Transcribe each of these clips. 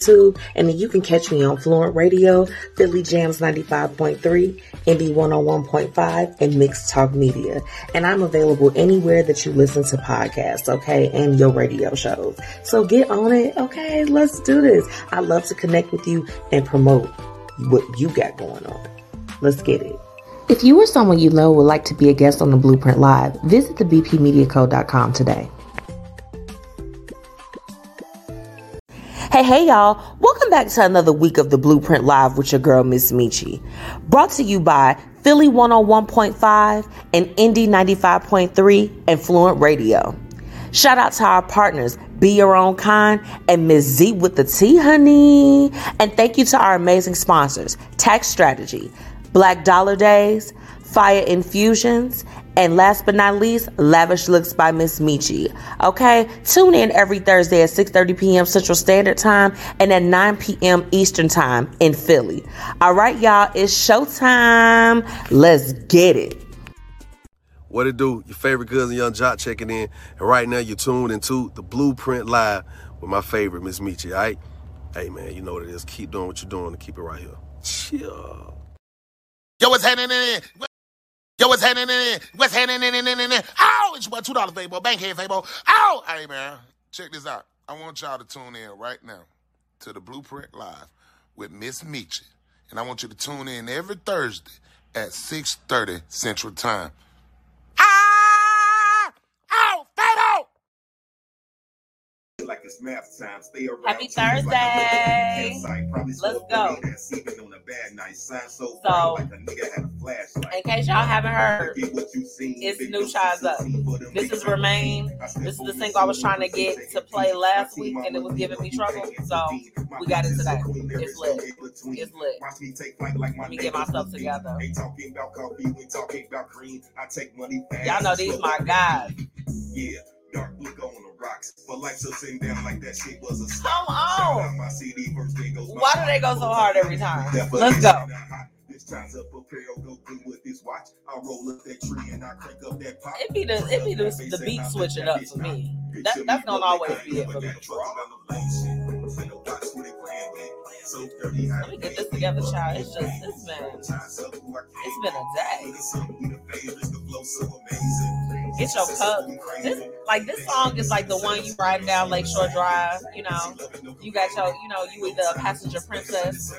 YouTube, and then you can catch me on Fluent Radio, Philly Jams 95.3, Indie 101.5, and Mixed Talk Media. And I'm available anywhere that you listen to podcasts, okay, and your radio shows. So get on it, okay? Let's do this. I love to connect with you and promote what you got going on. Let's get it. If you or someone you know would like to be a guest on the Blueprint Live, visit the bpmediaco.com today. Hey, hey, y'all. Welcome back to another week of the Blueprint Live with your girl, Miss Michi. Brought to you by Philly 101.5 and Indie 95.3 and Fluent Radio. Shout out to our partners, Be Your Own Kind and Miss Z with the T, honey. And thank you to our amazing sponsors, Tax Strategy, Black Dollar Days, Fire Infusions, and last but not least, Lavish Looks by Miss Michi. Okay, tune in every Thursday at 6:30 p.m. Central Standard Time and at 9 p.m. Eastern Time in Philly. All right, y'all, it's showtime. Let's get it. What it do? Your favorite cousin Young Joc checking in, and right now you're tuned into the Blueprint Live with my favorite Miss Michi. All right, hey man, you know what it is. Keep doing what you're doing and keep it right here. Chill. Yo, what's happening? Yo, what's happening? What's happening? Oh, it's your boy, $2 Fable, Bankhead Fable. Oh, hey, man, check this out. I want y'all to tune in right now to the Blueprint Live with Miss Michi. And I want you to tune in every Thursday at 6.30 Central Time. Ah! Oh, Fable! Like it's math time. Stay around. Happy Treat it like a Thursday. campsite. Let's go. weed on a bad night. Sign so, So, bright like a nigga had a flashlight. In case y'all haven't heard, Forget what you seen. it's New ups Up. 16 for them This is. Remain. This is the single I was trying to get to play last week, and it was giving me trouble. So we got it today. It's lit. It's lit. Watch me take flight like my Let me get myself together. Ain't talking about coffee, we talking about cream. I take money fast. Y'all know these my guys. Yeah, dark liquor on the rocks. But life so sitting down like that shit was a Come on. my CD, first day goes Why do they go so hard every time? Let's go. This time's up, prepare, go good with this watch. I roll up that tree and I crank up that pop. It be the it be the, the beat switching up for me. That that's gonna always be it for me. Let me get this together, child. It's just it's been it's been a day. Get your cup. This like this song is like the one you ride down Lakeshore Drive. You know, you got your you know you either a passenger princess.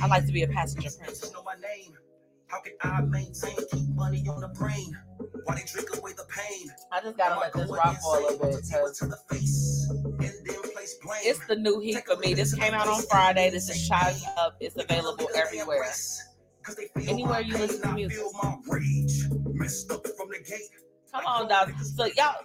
I like to be a passenger princess. know my name. How can I maintain keep money on the brain? Why they drink away the pain? I just gotta let this rock for a little bit it's the new heat for me. This came out on Friday. This is Child Up. It's available everywhere. Anywhere you listen to music. Come on, dog. So y'all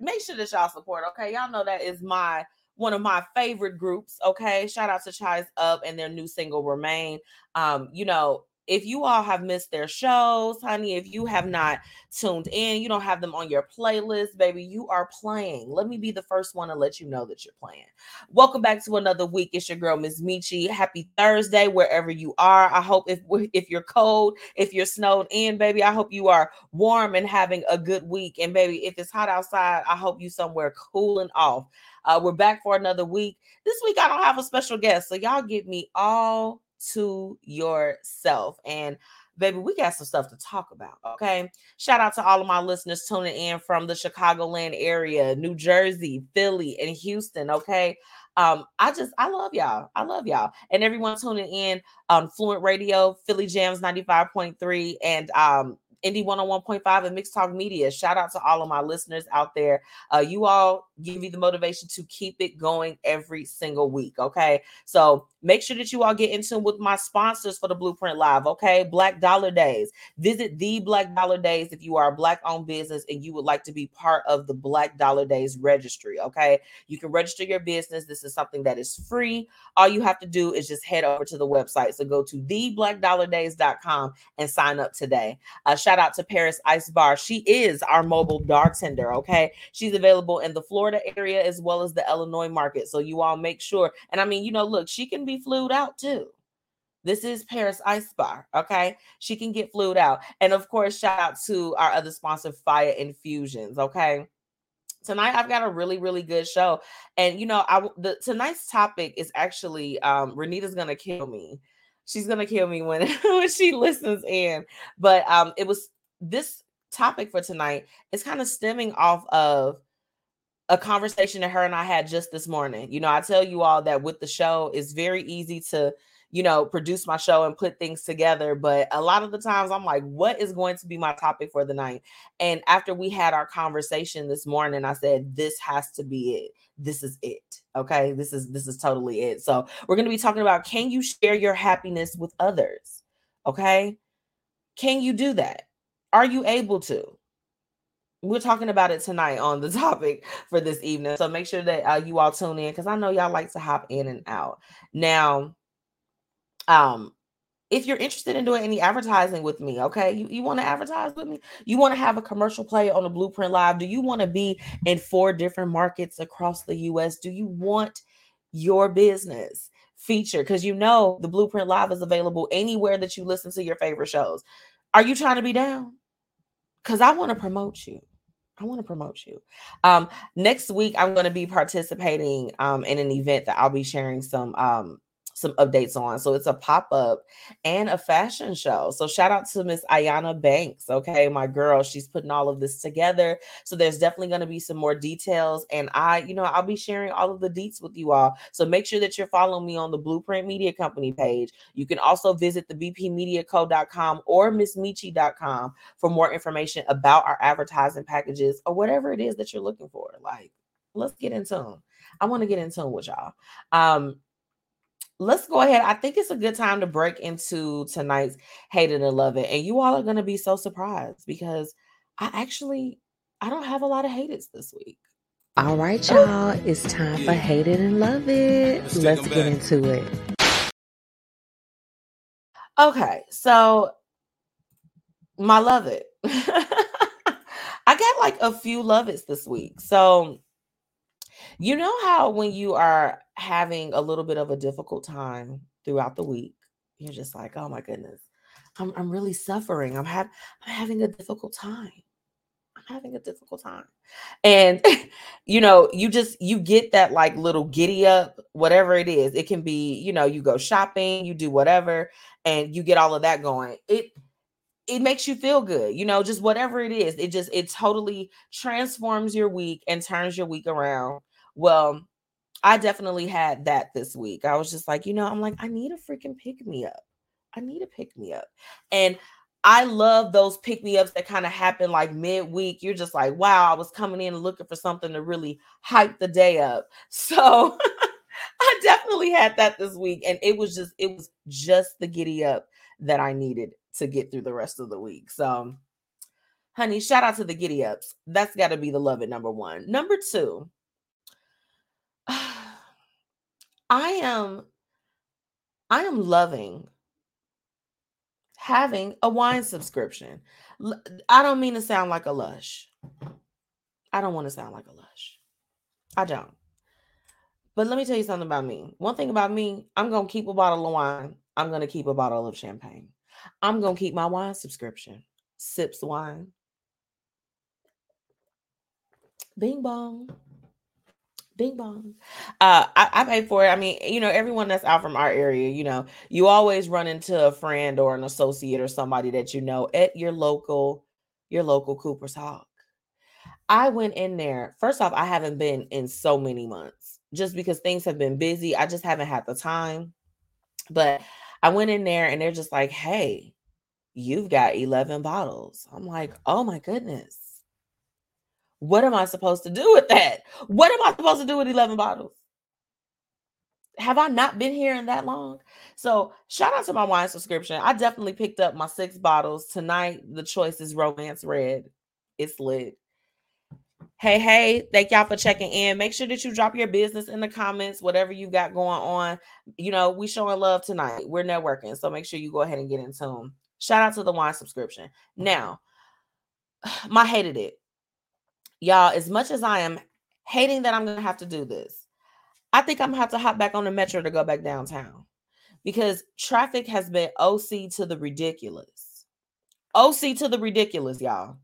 make sure that y'all support. Okay, y'all know that is my one of my favorite groups. Okay, shout out to Chais Up and their new single Remain. Um, you know, if you all have missed their shows, honey, if you have not tuned in, you don't have them on your playlist, baby, you are playing. Let me be the first one to let you know that you're playing. Welcome back to another week. It's your girl, Miss Michi. Happy Thursday, wherever you are. I hope if if you're cold, if you're snowed in, baby, I hope you are warm and having a good week. And baby, if it's hot outside, I hope you somewhere cooling off. Uh, we're back for another week. This week I don't have a special guest, so y'all give me all to yourself. And baby, we got some stuff to talk about. Okay. Shout out to all of my listeners tuning in from the Chicagoland area, New Jersey, Philly, and Houston. Okay. Um, I just I love y'all. I love y'all. And everyone tuning in on Fluent Radio, Philly Jams 95.3, and um Indie 101.5 and Mixed Talk Media. Shout out to all of my listeners out there. Uh, you all give me the motivation to keep it going every single week. Okay. So make sure that you all get in tune with my sponsors for the Blueprint Live. Okay. Black Dollar Days. Visit the Black Dollar Days if you are a Black owned business and you would like to be part of the Black Dollar Days registry. Okay. You can register your business. This is something that is free. All you have to do is just head over to the website. So go to theblackdollardays.com and sign up today. Uh, shout out to Paris Ice Bar. She is our mobile bartender. Okay. She's available in the Florida area as well as the Illinois market. So you all make sure. And I mean, you know, look, she can be flued out too. This is Paris Ice Bar. Okay. She can get flued out. And of course, shout out to our other sponsor, Fire Infusions. Okay. tonight I've got a really really good show, and you know, I the tonight's topic is actually um Renita's gonna kill me. She's gonna kill me when when she listens in, but um it was this topic for tonight is kind of stemming off of a conversation that her and I had just this morning. You know, I tell you all that with the show, it's very easy to you know, produce my show and put things together. But a lot of the times I'm like, what is going to be my topic for the night? And after we had our conversation this morning, I said, this has to be it. This is it. Okay. This is this is totally it. So we're gonna be talking about can you share your happiness with others? Okay. Can you do that? Are you able to? We're talking about it tonight on the topic for this evening. So make sure that uh, you all tune in because I know y'all like to hop in and out. Now, um if you're interested in doing any advertising with me, okay, you, you want to advertise with me, you want to have a commercial play on the Blueprint Live, do you want to be in four different markets across the US? Do you want your business featured? Because you know the Blueprint Live is available anywhere that you listen to your favorite shows. Are you trying to be down? Because I want to promote you. I want to promote you. Um, next week, I'm going to be participating um, in an event that I'll be sharing some um, some updates on. So it's a pop up and a fashion show. So shout out to Miss Ayana Banks. Okay, my girl, she's putting all of this together. So there's definitely going to be some more details. And I, you know, I'll be sharing all of the deets with you all. So make sure that you're following me on the Blueprint Media Company page. You can also visit the bpmediaco.com or missmeechie.com for more information about our advertising packages or whatever it is that you're looking for. Like, let's get in tune. I want to get in tune with y'all. Um, let's go ahead. I think it's a good time to break into tonight's Hate It and Love It. And you all are going to be so surprised because I actually I don't have a lot of hateds this week. All right, y'all. It's time for Hate It and Love It. Let's, Let's get into it. Okay, so my love it. I got like a few love it's this week. So you know how when you are having a little bit of a difficult time throughout the week, you're just like, oh my goodness, I'm, I'm really suffering. I'm, have, I'm having a difficult time. I'm having a difficult time. And, you know, you just, you get that like little giddy up, whatever it is. It can be, you know, you go shopping, you do whatever, and you get all of that going. It, it makes you feel good you know just whatever it is it just it totally transforms your week and turns your week around well, I definitely had that this week. I was just like, you know, I'm like, I need a freaking pick me up. I need a pick me up. And I love those pick me ups that kind of happen like midweek. You're just like, wow, I was coming in looking for something to really hype the day up. So I definitely had that this week. And it was just, it was just the giddy up that I needed to get through the rest of the week. So, honey, shout out to the giddy ups. That's got to be the love it number one. Number two, I am I am loving having a wine subscription. I don't mean to sound like a lush. I don't want to sound like a lush. I don't. But let me tell you something about me. One thing about me, I'm going to keep a bottle of wine. I'm going to keep a bottle of champagne. I'm going to keep my wine subscription. Sips wine. Bing bong. Bing bong. Uh, I, I pay for it. I mean, you know, everyone that's out from our area, you know, you always run into a friend or an associate or somebody that you know at your local, your local Cooper's Hawk. I went in there. First off, I haven't been in so many months just because things have been busy. I just haven't had the time. But I went in there and they're just like, hey, you've got 11 bottles. I'm like, oh my goodness. What am I supposed to do with that? What am I supposed to do with 11 bottles? Have I not been here in that long? So, shout out to my wine subscription. I definitely picked up my six bottles. Tonight, the choice is Romance Red. It's lit. Hey, hey, thank y'all for checking in. Make sure that you drop your business in the comments, whatever you got going on. You know, we showing love tonight. We're networking. So make sure you go ahead and get in tune. Shout out to the wine subscription. Now, my hated it y'all, as much as I am hating that I'm going to have to do this, I think I'm going to have to hop back on the metro to go back downtown because traffic has been OC to the ridiculous. OC to the ridiculous, y'all.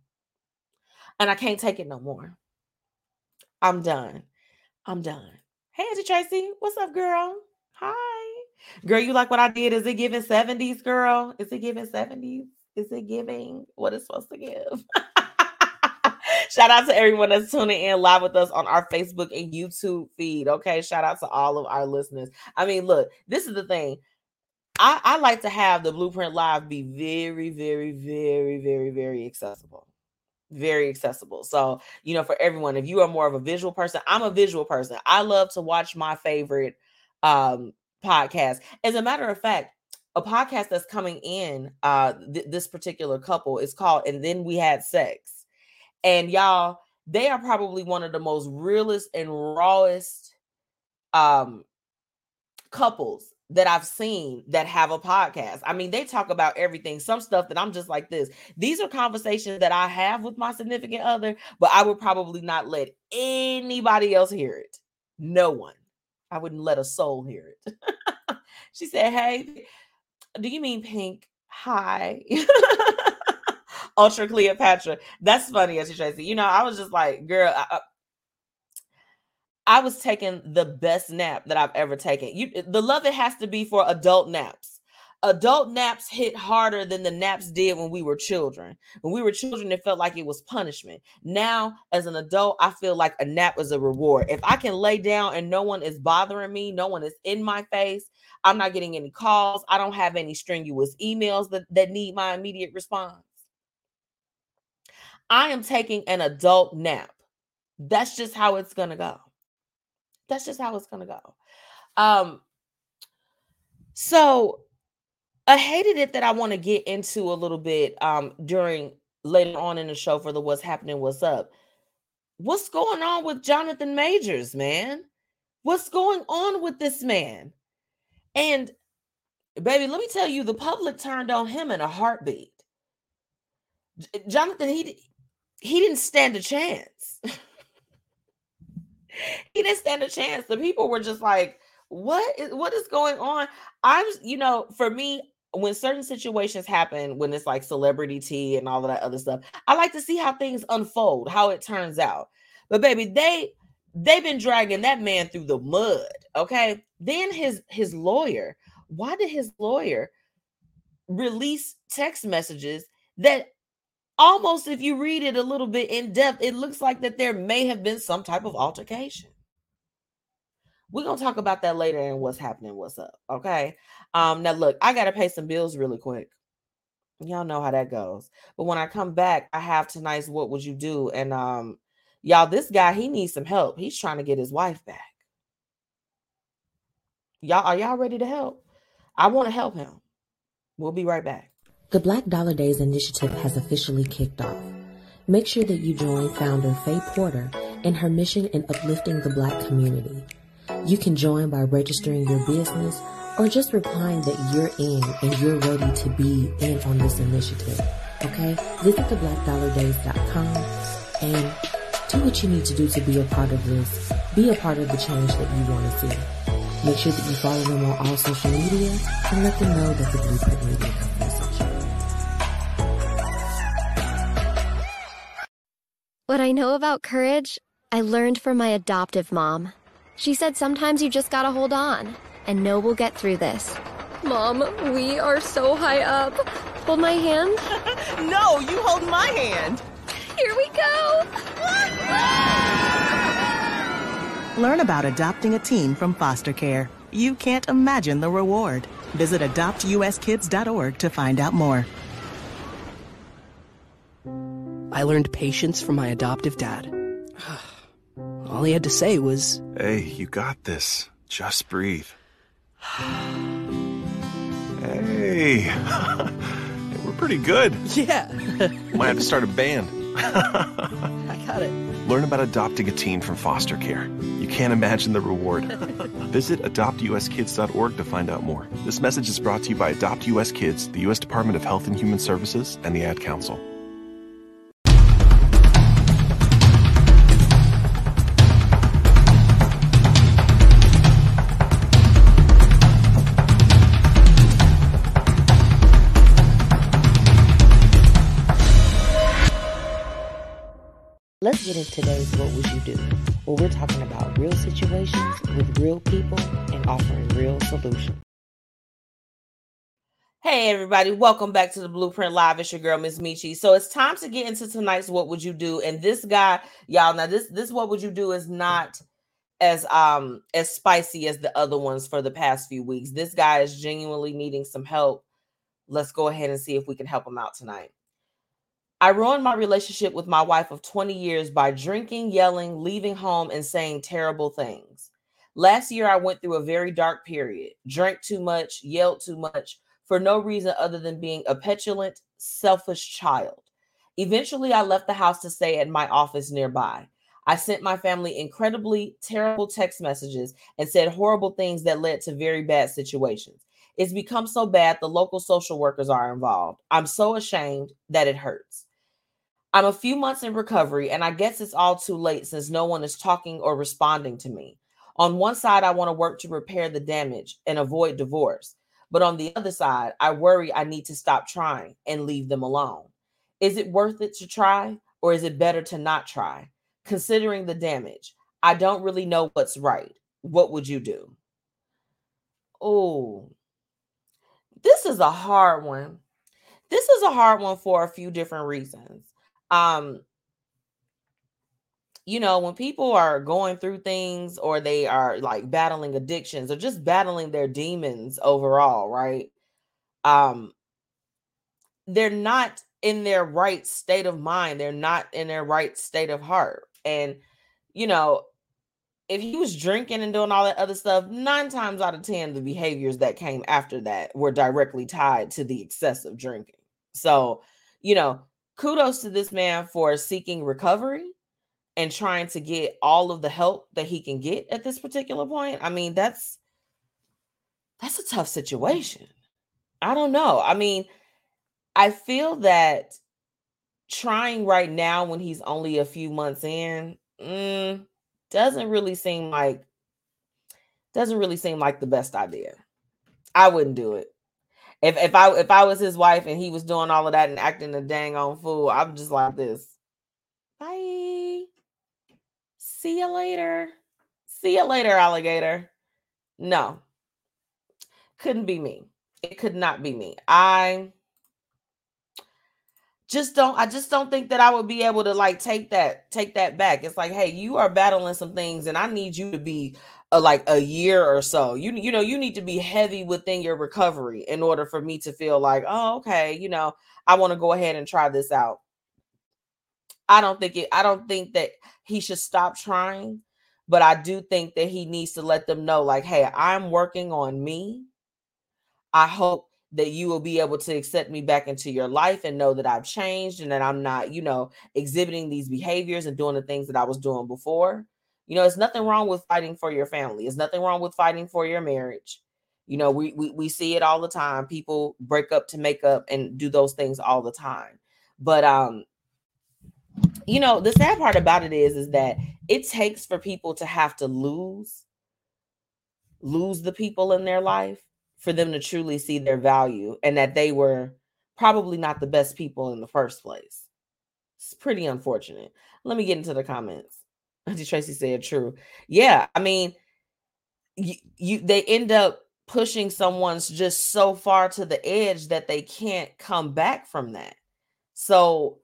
And I can't take it no more. I'm done. I'm done. Hey, Auntie Tracy, what's up, girl? Hi. Girl, you like what I did? Is it giving 70s, girl? Is it giving 70s? Is it giving what it's supposed to give? Shout out to everyone that's tuning in live with us on our Facebook and YouTube feed. Okay. Shout out to all of our listeners. I mean, look, this is the thing. I, I like to have the Blueprint Live be very, very, very, very, very accessible. Very accessible. So, you know, for everyone, if you are more of a visual person, I'm a visual person. I love to watch my favorite um podcast. As a matter of fact, a podcast that's coming in uh th- this particular couple is called and then we had sex and y'all they are probably one of the most realest and rawest um couples that I've seen that have a podcast. I mean, they talk about everything, some stuff that I'm just like this. These are conversations that I have with my significant other, but I would probably not let anybody else hear it. No one. I wouldn't let a soul hear it. she said, Hey, do you mean pink? Hi. Ultra Cleopatra. That's funny, as you, Tracy. You know, I was just like, girl, I, I was taking the best nap that I've ever taken. You the love it has to be for adult naps. Adult naps hit harder than the naps did when we were children. When we were children, it felt like it was punishment. Now, as an adult, I feel like a nap is a reward. If I can lay down and no one is bothering me, no one is in my face, I'm not getting any calls. I don't have any strenuous emails that, that need my immediate response. I am taking an adult nap. That's just how it's going to go. That's just how it's going to go. Um, so I hated it that I want to get into a little bit um, during later on in the show for the what's happening, what's up. What's going on with Jonathan Majors, man? What's going on with this man? And baby, let me tell you, the public turned on him in a heartbeat. Jonathan, he he didn't stand a chance. he didn't stand a chance. The people were just like, "What is what is going on?" I'm, you know, for me, when certain situations happen, when it's like celebrity tea and all of that other stuff, I like to see how things unfold, how it turns out. But baby, they they've been dragging that man through the mud. Okay. Then his his lawyer, why did his lawyer release text messages that almost if you read it a little bit in depth, it looks like that there may have been some type of altercation. We're gonna talk about that later and what's happening, what's up. Okay. Um, now look, I gotta pay some bills really quick. Y'all know how that goes. But when I come back, I have tonight's what would you do? And um, y'all, this guy he needs some help. He's trying to get his wife back. Y'all, are y'all ready to help? I want to help him. We'll be right back. The Black Dollar Days initiative has officially kicked off. Make sure that you join founder Faye Porter in her mission in uplifting the black community. You can join by registering your business or just replying that you're in and you're ready to be in on this initiative. Okay? Visit theblackdollardays.com and do what you need to do to be a part of this. Be a part of the change that you want to see. Make sure that you follow them on all social media and let them know that the Blueprint Media What I know about courage, I learned from my adoptive mom. She said sometimes you just gotta hold on and know we'll get through this. Mom, we are so high up. Hold my hand. no, you hold my hand. Here we go. Learn about adopting a teen from foster care. You can't imagine the reward. Visit adoptuskids.org to find out more. I learned patience from my adoptive dad. All he had to say was, Hey, you got this. Just breathe. hey, we're pretty good. Yeah, Might have to start a band. I got it. Learn about adopting a teen from foster care. You can't imagine the reward. Visit adoptuskids.org to find out more. This message is brought to you by Adopt US Kids, the U.S. Department of Health and Human Services, and the Ad Council. Let's get into today's What Would You Do? where we're talking about real situations with real people and offering real solutions. Hey everybody, welcome back to the Blueprint Live. It's your girl, Miss Michi. So it's time to get into tonight's What Would You Do? And this guy, y'all, now this this What Would You Do is not as um as spicy as the other ones for the past few weeks. This guy is genuinely needing some help. Let's go ahead and see if we can help him out tonight. I ruined my relationship with my wife of 20 years by drinking, yelling, leaving home, and saying terrible things. Last year, I went through a very dark period, drank too much, yelled too much for no reason other than being a petulant, selfish child. Eventually, I left the house to stay at my office nearby. I sent my family incredibly terrible text messages and said horrible things that led to very bad situations. It's become so bad, the local social workers are involved. I'm so ashamed that it hurts. I'm a few months in recovery, and I guess it's all too late since no one is talking or responding to me. On one side, I want to work to repair the damage and avoid divorce. But on the other side, I worry I need to stop trying and leave them alone. Is it worth it to try, or is it better to not try? Considering the damage, I don't really know what's right. What would you do? Oh, this is a hard one. This is a hard one for a few different reasons um you know when people are going through things or they are like battling addictions or just battling their demons overall right? Um they're not in their right state of mind they're not in their right state of heart and you know if he was drinking and doing all that other stuff nine times out of ten the behaviors that came after that were directly tied to the excessive drinking. So you know kudos to this man for seeking recovery and trying to get all of the help that he can get at this particular point. I mean, that's that's a tough situation. I don't know. I mean, I feel that trying right now when he's only a few months in mm, doesn't really seem like doesn't really seem like the best idea. I wouldn't do it if if I if I was his wife and he was doing all of that and acting a dang on fool, I'm just like this. Bye. See you later. See you later, alligator. No. Couldn't be me. It could not be me. I just don't I just don't think that I would be able to like take that take that back. It's like, hey, you are battling some things and I need you to be a, like a year or so. You you know, you need to be heavy within your recovery in order for me to feel like, oh, okay, you know, I want to go ahead and try this out. I don't think it I don't think that he should stop trying, but I do think that he needs to let them know like, hey, I'm working on me. I hope that you will be able to accept me back into your life and know that I've changed and that I'm not, you know, exhibiting these behaviors and doing the things that I was doing before. You know, it's nothing wrong with fighting for your family. It's nothing wrong with fighting for your marriage. You know, we, we we see it all the time. People break up to make up and do those things all the time. But um, you know, the sad part about it is is that it takes for people to have to lose lose the people in their life for them to truly see their value and that they were probably not the best people in the first place. It's pretty unfortunate. Let me get into the comments. Auntie Tracy said true. Yeah, I mean, you, you they end up pushing someone's just so far to the edge that they can't come back from that. So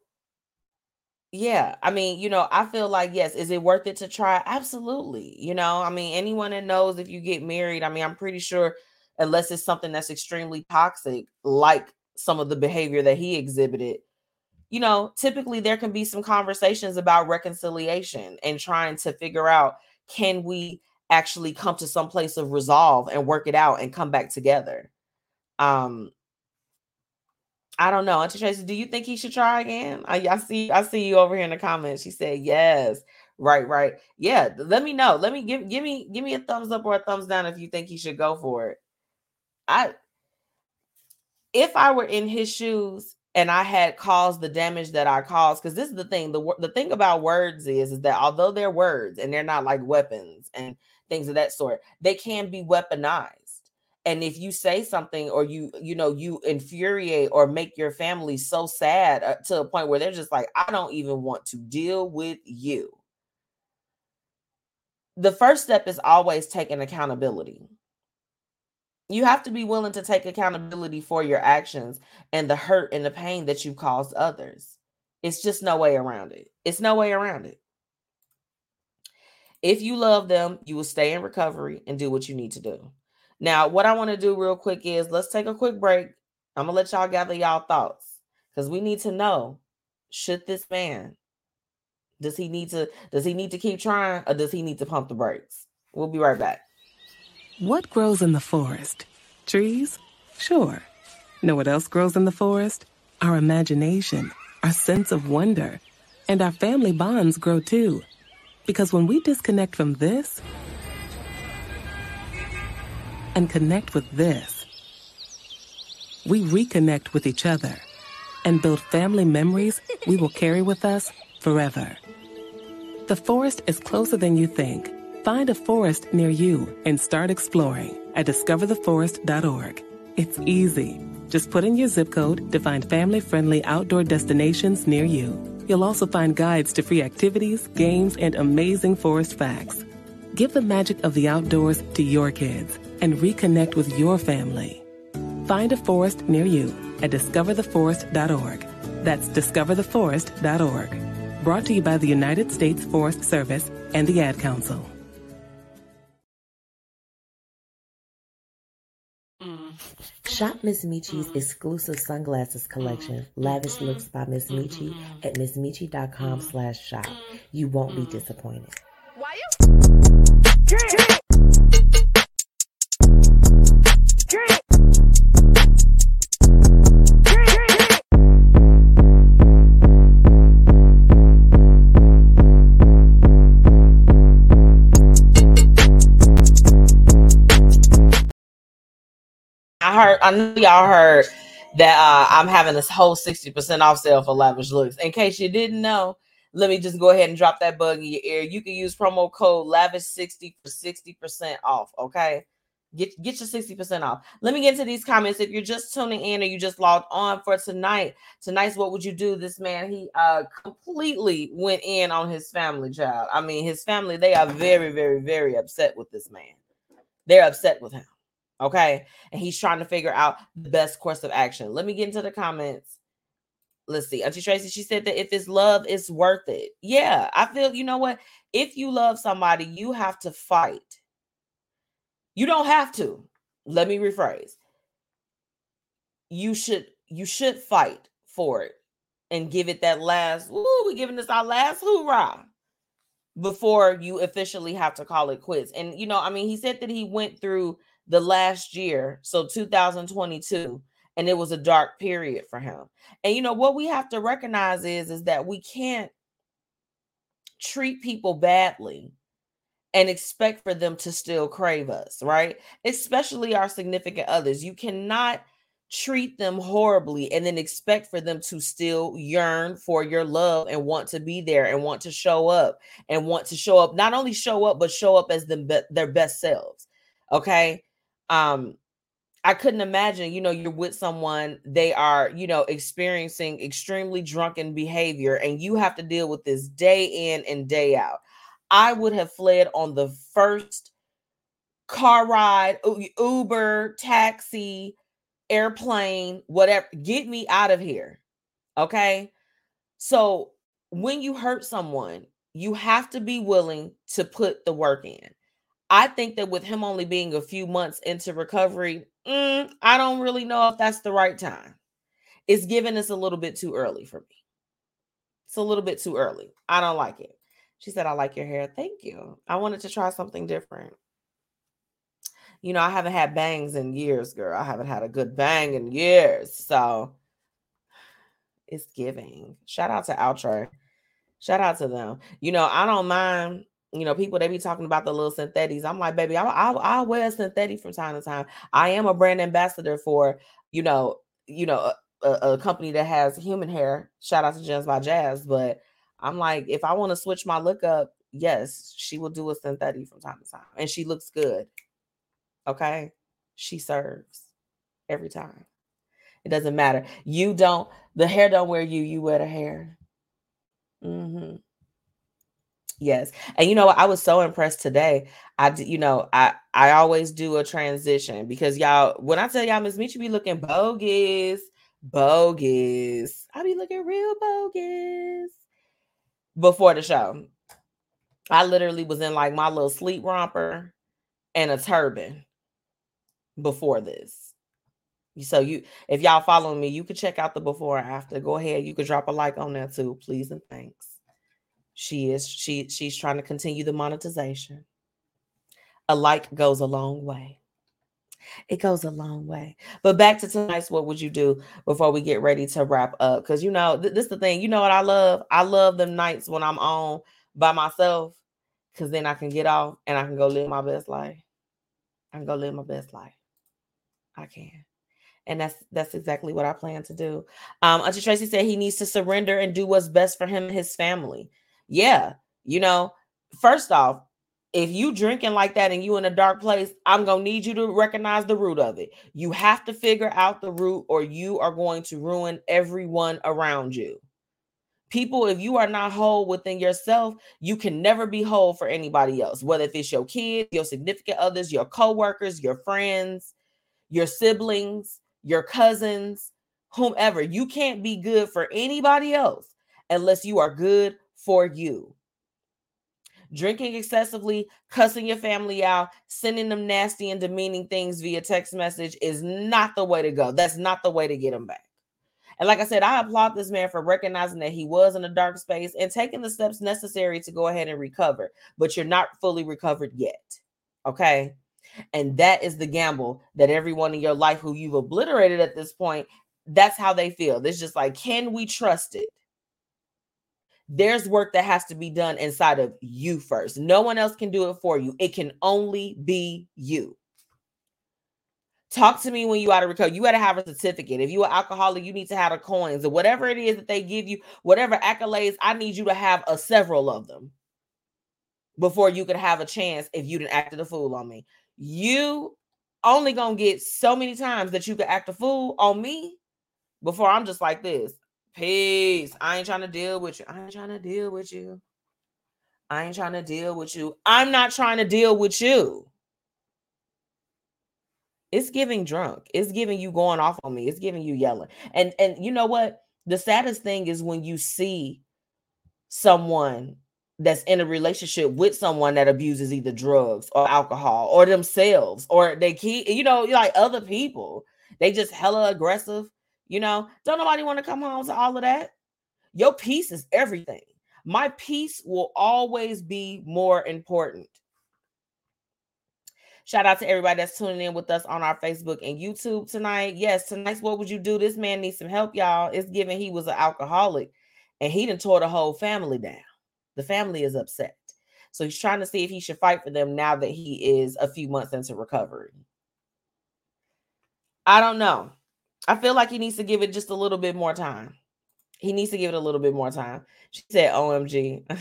yeah, I mean, you know, I feel like yes, is it worth it to try? Absolutely. You know, I mean, anyone that knows if you get married, I mean, I'm pretty sure unless it's something that's extremely toxic, like some of the behavior that he exhibited, you know, typically there can be some conversations about reconciliation and trying to figure out can we actually come to some place of resolve and work it out and come back together. Um, I don't know. Auntie Tracy, do you think he should try again? I, I see, I see you over here in the comments. She said yes. Right, right. Yeah. Let me know. Let me give give me give me a thumbs up or a thumbs down if you think he should go for it. I if I were in his shoes and I had caused the damage that I caused, because this is the thing. The the thing about words is, is that although they're words and they're not like weapons and things of that sort, they can be weaponized. and if you say something or you you know you infuriate or make your family so sad uh, to a point where they're just like i don't even want to deal with you the first step is always taking accountability you have to be willing to take accountability for your actions and the hurt and the pain that you've caused others it's just no way around it it's no way around it if you love them you will stay in recovery and do what you need to do now, what I want to do real quick is let's take a quick break. I'm gonna let y'all gather y'all thoughts because we need to know should this man does he need to does he need to keep trying or does he need to pump the brakes? We'll be right back. What grows in the forest? Trees? Sure. Know what else grows in the forest? Our imagination, our sense of wonder, and our family bonds grow too. Because when we disconnect from this and connect with this, we reconnect with each other and build family memories we will carry with us forever. The forest is closer than you think. Find a forest near you and start exploring at discovertheforest.org. It's easy. Just put in your zip code to find family friendly outdoor destinations near you. You'll also find guides to free activities, games, and amazing forest facts. Give the magic of the outdoors to your kids and reconnect with your family. Find a forest near you at discovertheforest.org. That's discovertheforest.org. Brought to you by the United States Forest Service and the Ad Council. Shop Miss Michi's mm-hmm. exclusive sunglasses collection, mm-hmm. Lavish mm-hmm. Looks by Miss Michi at missmichi.com slash shop. You won't be disappointed. I heard, I know y'all heard that uh, I'm having this whole 60% off sale for Lavish Looks. In case you didn't know, let me just go ahead and drop that bug in your ear. You can use promo code Lavish60 for 60% off. Okay. Get get your 60% off. Let me get into these comments. If you're just tuning in or you just logged on for tonight, tonight's what would you do? This man, he uh completely went in on his family child. I mean, his family, they are very, very, very upset with this man. They're upset with him. Okay. And he's trying to figure out the best course of action. Let me get into the comments. Let's see. Auntie Tracy, she said that if it's love, it's worth it. Yeah, I feel, you know what? If you love somebody, you have to fight. You don't have to. Let me rephrase. You should you should fight for it and give it that last, ooh, we're giving this our last hoorah before you officially have to call it quits. And you know, I mean, he said that he went through the last year, so 2022, and it was a dark period for him. And you know what we have to recognize is is that we can't treat people badly and expect for them to still crave us, right? Especially our significant others. You cannot treat them horribly and then expect for them to still yearn for your love and want to be there and want to show up and want to show up not only show up but show up as the, their best selves okay um I couldn't imagine, you know, you're with someone, they are, you know, experiencing extremely drunken behavior, and you have to deal with this day in and day out. I would have fled on the first car ride, Uber, taxi, airplane, whatever. Get me out of here. Okay. So when you hurt someone, you have to be willing to put the work in. I think that with him only being a few months into recovery, mm, I don't really know if that's the right time. It's giving us a little bit too early for me. It's a little bit too early. I don't like it. She said, I like your hair. Thank you. I wanted to try something different. You know, I haven't had bangs in years, girl. I haven't had a good bang in years. So it's giving. Shout out to Outre. Shout out to them. You know, I don't mind you know, people they be talking about the little synthetics. I'm like, baby, I'll, I'll, I'll wear a synthetic from time to time. I am a brand ambassador for, you know, you know, a, a company that has human hair. Shout out to Gems by Jazz. But I'm like, if I want to switch my look up, yes, she will do a synthetic from time to time, and she looks good. Okay, she serves every time. It doesn't matter. You don't, the hair don't wear you, you wear the hair. hmm Yes. And you know, what? I was so impressed today. I, you know, I I always do a transition because y'all, when I tell y'all Miss Meech you be looking bogus, bogus. I be looking real bogus before the show. I literally was in like my little sleep romper and a turban before this. So you if y'all following me, you can check out the before and after. Go ahead. You could drop a like on that too, please and thanks. She is she she's trying to continue the monetization. A like goes a long way. It goes a long way. But back to tonight's what would you do before we get ready to wrap up? Because you know, th- this is the thing. You know what I love? I love the nights when I'm on by myself because then I can get off and I can go live my best life. I can go live my best life. I can. And that's that's exactly what I plan to do. Um, Auntie Tracy said he needs to surrender and do what's best for him and his family. Yeah, you know, first off, if you drinking like that and you in a dark place, I'm gonna need you to recognize the root of it. You have to figure out the root, or you are going to ruin everyone around you. People, if you are not whole within yourself, you can never be whole for anybody else, whether if it's your kids, your significant others, your co-workers, your friends, your siblings, your cousins, whomever. You can't be good for anybody else unless you are good for you. Drinking excessively, cussing your family out, sending them nasty and demeaning things via text message is not the way to go. That's not the way to get them back. And like I said, I applaud this man for recognizing that he was in a dark space and taking the steps necessary to go ahead and recover, but you're not fully recovered yet. Okay. And that is the gamble that everyone in your life who you've obliterated at this point, that's how they feel. It's just like, can we trust it? There's work that has to be done inside of you first. No one else can do it for you. It can only be you. Talk to me when you out of recovery. You got to have a certificate. If you're an alcoholic, you need to have the coins or whatever it is that they give you, whatever accolades. I need you to have a several of them before you could have a chance if you didn't act a fool on me. You only gonna get so many times that you could act a fool on me before I'm just like this. Peace. I ain't trying to deal with you. I ain't trying to deal with you. I ain't trying to deal with you. I'm not trying to deal with you. It's giving drunk. It's giving you going off on me. It's giving you yelling. And and you know what? The saddest thing is when you see someone that's in a relationship with someone that abuses either drugs or alcohol or themselves or they keep you know like other people they just hella aggressive you know don't nobody want to come home to all of that your peace is everything my peace will always be more important Shout out to everybody that's tuning in with us on our Facebook and YouTube tonight. Yes, tonight's what would you do? This man needs some help, y'all. It's given he was an alcoholic and he done tore the whole family down. The family is upset. So he's trying to see if he should fight for them now that he is a few months into recovery. I don't know. I feel like he needs to give it just a little bit more time. He needs to give it a little bit more time. She said, OMG.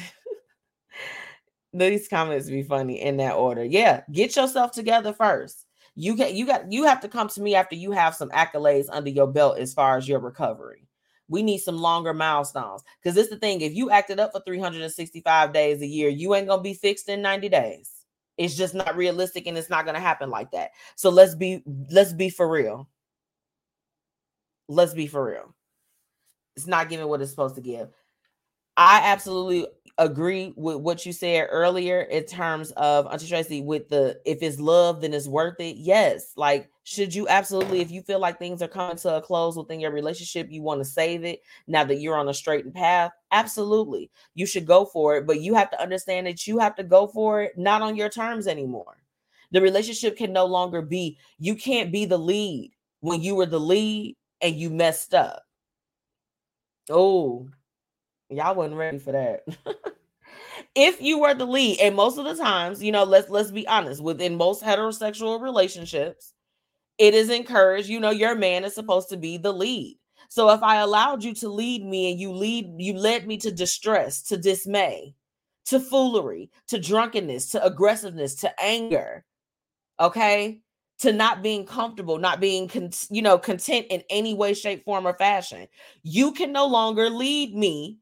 These comments be funny in that order. Yeah, get yourself together first. You get you got you have to come to me after you have some accolades under your belt as far as your recovery. We need some longer milestones because it's the thing. If you acted up for 365 days a year, you ain't gonna be fixed in 90 days. It's just not realistic and it's not gonna happen like that. So let's be let's be for real. Let's be for real. It's not giving what it's supposed to give. I absolutely agree with what you said earlier in terms of Auntie Tracy with the if it's love, then it's worth it. Yes, like should you absolutely, if you feel like things are coming to a close within your relationship, you want to save it now that you're on a straightened path, absolutely, you should go for it. But you have to understand that you have to go for it not on your terms anymore. The relationship can no longer be, you can't be the lead when you were the lead and you messed up. Oh, y'all wasn't ready for that. if you were the lead, and most of the times, you know, let's let's be honest, within most heterosexual relationships, it is encouraged, you know, your man is supposed to be the lead. So if I allowed you to lead me and you lead you led me to distress, to dismay, to foolery, to drunkenness, to aggressiveness, to anger, okay? To not being comfortable, not being, con- you know, content in any way, shape, form, or fashion. You can no longer lead me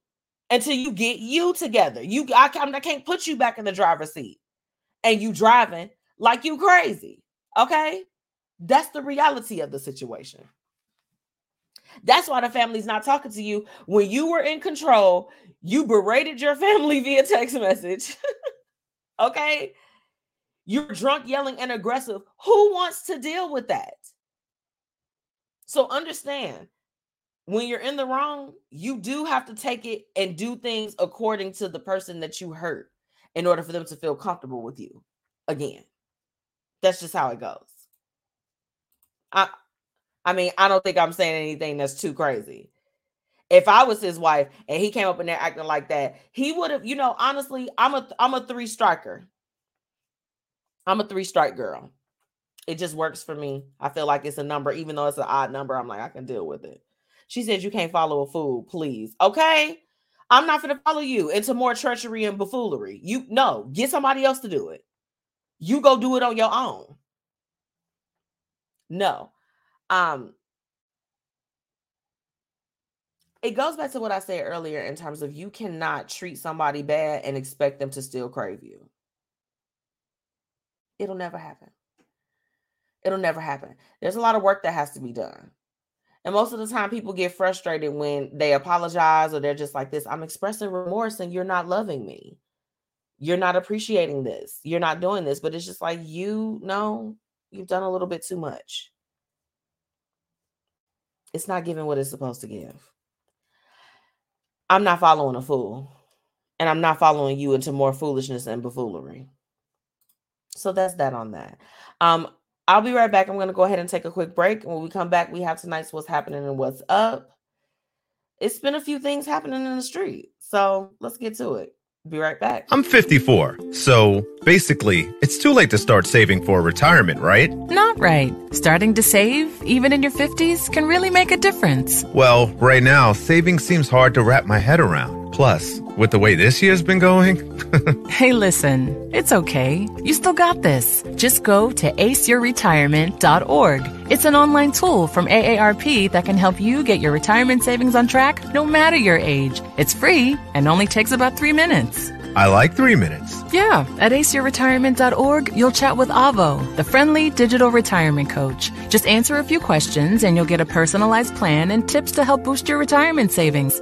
until you get you together. You, I, I can't put you back in the driver's seat and you driving like you crazy. Okay, that's the reality of the situation. That's why the family's not talking to you. When you were in control, you berated your family via text message. okay, you're drunk, yelling, and aggressive. Who wants to deal with that? So understand when you're in the wrong, you do have to take it and do things according to the person that you hurt in order for them to feel comfortable with you again. That's just how it goes. I I mean, I don't think I'm saying anything that's too crazy. If I was his wife and he came up in there acting like that, he would have, you know, honestly, I'm a I'm a three striker. I'm a three strike girl. It just works for me. I feel like it's a number, even though it's an odd number. I'm like, I can deal with it. She said, You can't follow a fool, please. Okay. I'm not going to follow you into more treachery and buffoonery. You no, get somebody else to do it. You go do it on your own. No. Um it goes back to what I said earlier in terms of you cannot treat somebody bad and expect them to still crave you. It'll never happen. It'll never happen. There's a lot of work that has to be done. And most of the time, people get frustrated when they apologize or they're just like this I'm expressing remorse and you're not loving me. You're not appreciating this. You're not doing this. But it's just like, you know, you've done a little bit too much. It's not giving what it's supposed to give. I'm not following a fool. And I'm not following you into more foolishness and buffoonery. So that's that on that. Um, I'll be right back. I'm going to go ahead and take a quick break. And when we come back, we have tonight's What's Happening and What's Up. It's been a few things happening in the street. So let's get to it. Be right back. I'm 54, so basically, it's too late to start saving for retirement, right? Not right. Starting to save, even in your 50s, can really make a difference. Well, right now, saving seems hard to wrap my head around. Plus, with the way this year's been going. hey, listen, it's okay. You still got this. Just go to aceyourretirement.org. It's an online tool from AARP that can help you get your retirement savings on track no matter your age. It's free and only takes about three minutes. I like three minutes. Yeah, at aceyourretirement.org, you'll chat with Avo, the friendly digital retirement coach. Just answer a few questions and you'll get a personalized plan and tips to help boost your retirement savings.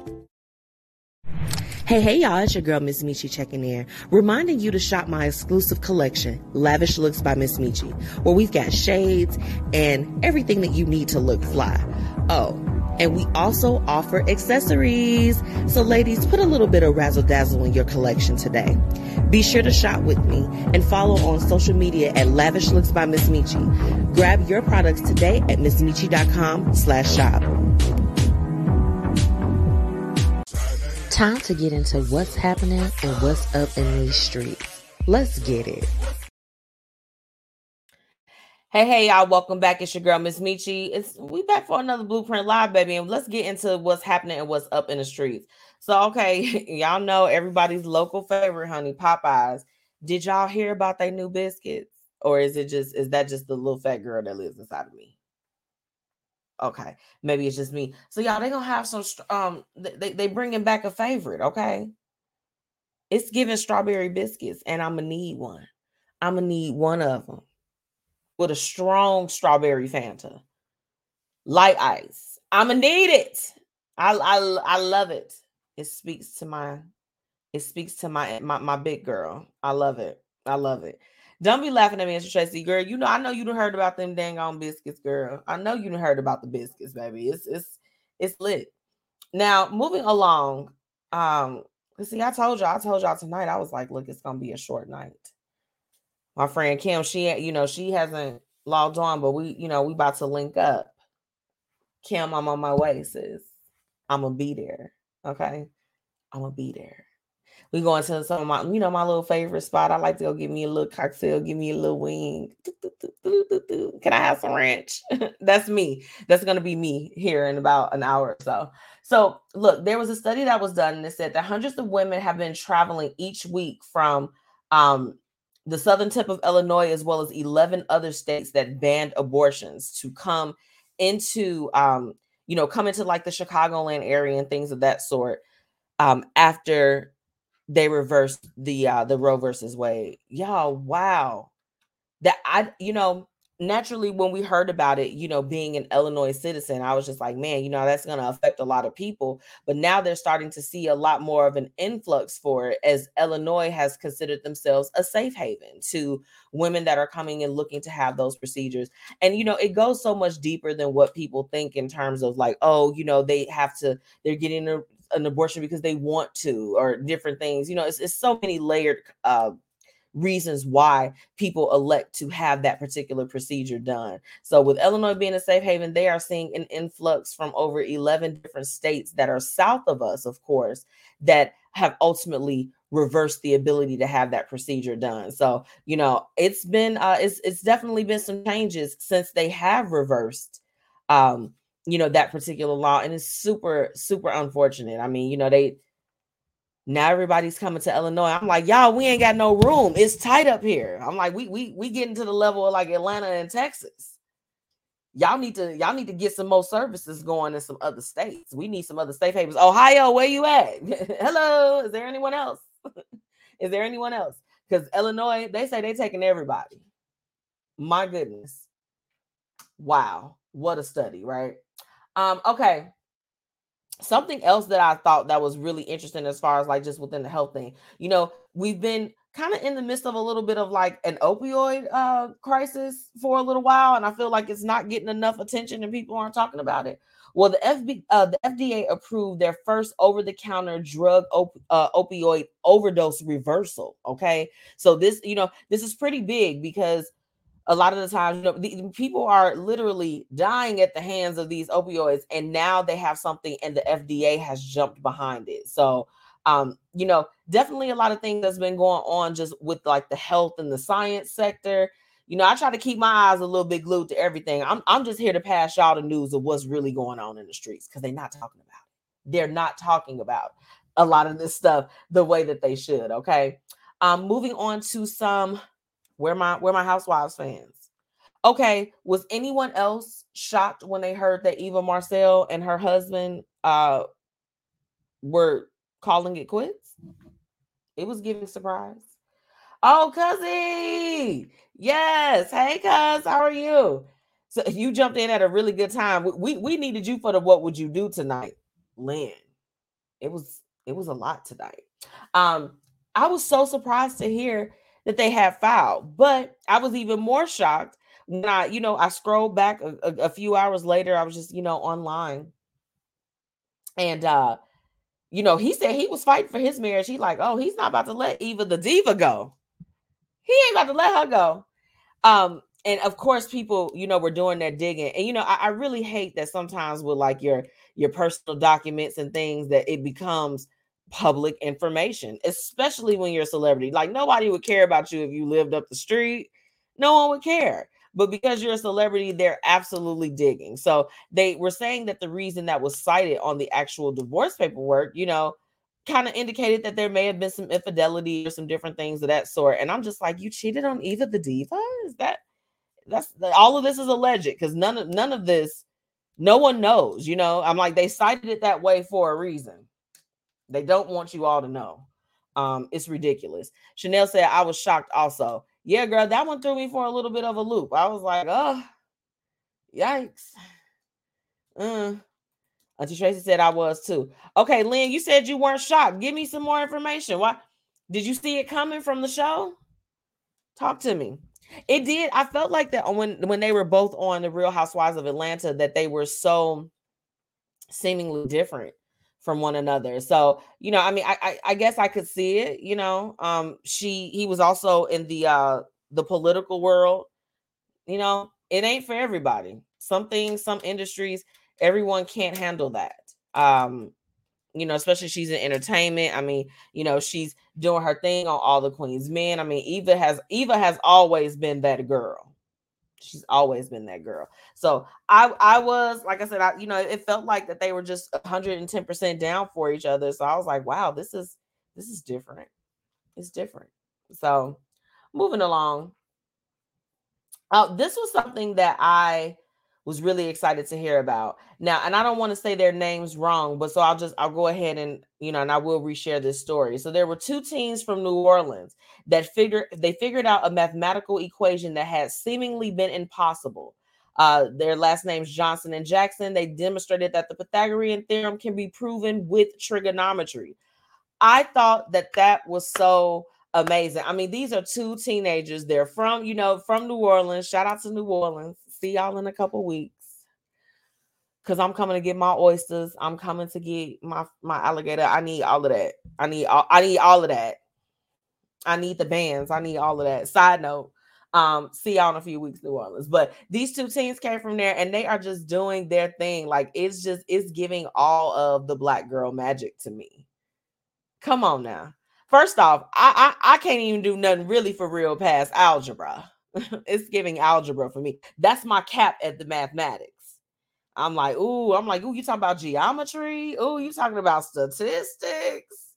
Hey, hey, y'all, it's your girl, Miss Metchi, checking in, reminding you to shop my exclusive collection, Lavish Looks by Miss Metchi, where we've got shades and everything that you need to look fly. Oh, and we also offer accessories. So, ladies, put a little bit of razzle dazzle in your collection today. Be sure to shop with me and follow on social media at Lavish Looks by Miss Metchi. Grab your products today at missmetchi.com slash shop. Time to get into what's happening and what's up in these streets. Let's get it. Hey, hey, y'all, welcome back. It's your girl, Miss Metchi. It's we back for another Blueprint Live, baby. And let's get into what's happening and what's up in the streets. So, okay, y'all know everybody's local favorite, honey, Popeyes. Did y'all hear about their new biscuits? Or is it just is that just the little fat girl that lives inside of me? Okay, maybe it's just me. So y'all, they gonna have some. Um, they they bringing back a favorite. Okay, it's giving strawberry biscuits, and I'm gonna need one. I'm gonna need one of them with a strong strawberry Fanta, light ice. I'm gonna need it. I I I love it. It speaks to my. It speaks to my my my big girl. I love it. I love it. Don't be laughing at me, Mr. Tracy, girl. You know, I know you done heard about them dang on biscuits, girl. I know you done heard about the biscuits, baby. It's it's it's lit. Now, moving along. Um, see, I told y'all, I told y'all tonight, I was like, look, it's gonna be a short night. My friend Kim, she you know, she hasn't logged on, but we, you know, we about to link up. Kim, I'm on my way, sis. I'm gonna be there. Okay. I'm gonna be there. We going to some of my, you know, my little favorite spot. I like to go give me a little cocktail, give me a little wing. Can I have some ranch? That's me. That's gonna be me here in about an hour or so. So look, there was a study that was done it said that hundreds of women have been traveling each week from um, the southern tip of Illinois, as well as 11 other states that banned abortions to come into, um, you know, come into like the Chicagoland area and things of that sort um, after they reversed the uh, the Roe versus Wade. Y'all, wow, that I, you know, naturally when we heard about it you know being an illinois citizen i was just like man you know that's going to affect a lot of people. But now they're starting to see a lot more of an influx for it as illinois has considered themselves a safe haven to women that are coming and looking to have those procedures. And you know it goes so much deeper than what people think in terms of like oh you know they have to they're getting a, an abortion because they want to or different things you know it's, it's so many layered uh reasons why people elect to have that particular procedure done. So, with Illinois being a safe haven, they are seeing an influx from over 11 different states that are south of us, of course, that have ultimately reversed the ability to have that procedure done. So, you know, it's been uh it's it's definitely been some changes since they have reversed um you know that particular law and it's super super unfortunate. I mean, you know, they now everybody's coming to Illinois. I'm like, y'all, we ain't got no room. It's tight up here. I'm like, we we we getting to the level of like Atlanta and Texas. Y'all need to y'all need to get some more services going in some other states. We need some other safe havens. Ohio, where you at? Hello, is there anyone else? is there anyone else? Because Illinois, they say they taking everybody. My goodness. Wow, what a study, right? Um, okay something else that I thought that was really interesting as far as like just within the health thing. You know, we've been kind of in the midst of a little bit of like an opioid uh crisis for a little while and I feel like it's not getting enough attention and people aren't talking about it. Well, the FB uh, the FDA approved their first over-the-counter drug op- uh, opioid overdose reversal. Okay, so this you know this is pretty big because a lot of the times, you know, the, people are literally dying at the hands of these opioids, and now they have something, and the FDA has jumped behind it. So, um, you know, definitely a lot of things that's been going on just with like the health and the science sector. You know, I try to keep my eyes a little bit glued to everything. I'm I'm just here to pass y'all the news of what's really going on in the streets because they're not talking about it. They're not talking about a lot of this stuff the way that they should. Okay. Um, moving on to some where my where my housewives fans? Okay, was anyone else shocked when they heard that Eva Marcille and her husband uh were calling it quits? It was giving surprise. Oh, cuzzy. Yes. Hey, cuz, how are you? So you jumped in at a really good time. We we needed you for the what would you do tonight, Lynn. It was it was a lot tonight. Um, I was so surprised to hear that they had filed. But I was even more shocked when I, you know, I scrolled back a, a, a few hours later. I was just, you know, online. And uh, you know, he said he was fighting for his marriage. He like, oh, he's not about to let Eva the diva go. He ain't about to let her go. Um, and of course, people, you know, were doing their digging. And you know, I, I really hate that sometimes with like your your personal documents and things that it becomes public information, especially when you're a celebrity. Like nobody would care about you if you lived up the street. No one would care. But because you're a celebrity, they're absolutely digging. So they were saying that the reason that was cited on the actual divorce paperwork, you know, kind of indicated that there may have been some infidelity or some different things of that sort. And I'm just like, you cheated on Eva the diva? Is that that's all of this is alleged because none of none of this, no one knows, you know. I'm like, they cited it that way for a reason. They don't want you all to know. Um, it's ridiculous. Chanel said, I was shocked also. Yeah, girl, that one threw me for a little bit of a loop. I was like, oh, yikes. Uh. Auntie Tracy said I was too. Okay, Lynn, you said you weren't shocked. Give me some more information. Why did you see it coming from the show? Talk to me. It did. I felt like that when when they were both on the Real Housewives of Atlanta, that they were so seemingly different from one another. So, you know, I mean, I, I, I guess I could see it, you know. Um, she he was also in the uh the political world. You know, it ain't for everybody. Some things, some industries, everyone can't handle that. Um, you know, especially she's in entertainment. I mean, you know, she's doing her thing on all the Queen's Men. I mean, Eva has Eva has always been that girl. She's always been that girl. So I I was like I said, I you know, it felt like that they were just 110% down for each other. So I was like, wow, this is this is different. It's different. So moving along. Uh, this was something that I was really excited to hear about. Now, and I don't want to say their names wrong, but so I'll just I'll go ahead and you know, and I will reshare this story. So there were two teens from New Orleans that figured they figured out a mathematical equation that had seemingly been impossible. Uh, their last names Johnson and Jackson. They demonstrated that the Pythagorean theorem can be proven with trigonometry. I thought that that was so amazing. I mean, these are two teenagers. They're from, you know, from New Orleans. Shout out to New Orleans see y'all in a couple weeks. Cause I'm coming to get my oysters. I'm coming to get my my alligator. I need all of that. I need all I need all of that. I need the bands. I need all of that. Side note, um, see y'all in a few weeks, New Orleans. But these two teams came from there and they are just doing their thing. Like it's just it's giving all of the black girl magic to me. Come on now. First off, I I, I can't even do nothing really for real past algebra. it's giving algebra for me. That's my cap at the mathematics. I'm like, ooh, I'm like, ooh, you talking about geometry? Ooh, you talking about statistics?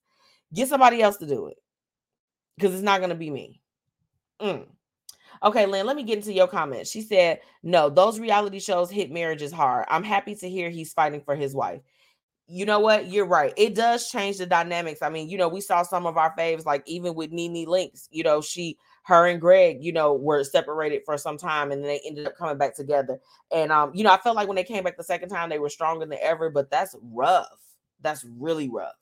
Get somebody else to do it because it's not going to be me. Mm. Okay, Lynn, let me get into your comment. She said, No, those reality shows hit marriages hard. I'm happy to hear he's fighting for his wife. You know what? You're right. It does change the dynamics. I mean, you know, we saw some of our faves, like even with NeNe Leakes, you know, she her and Greg, you know, were separated for some time and then they ended up coming back together. And um, you know, I felt like when they came back the second time, they were stronger than ever, but that's rough. That's really rough.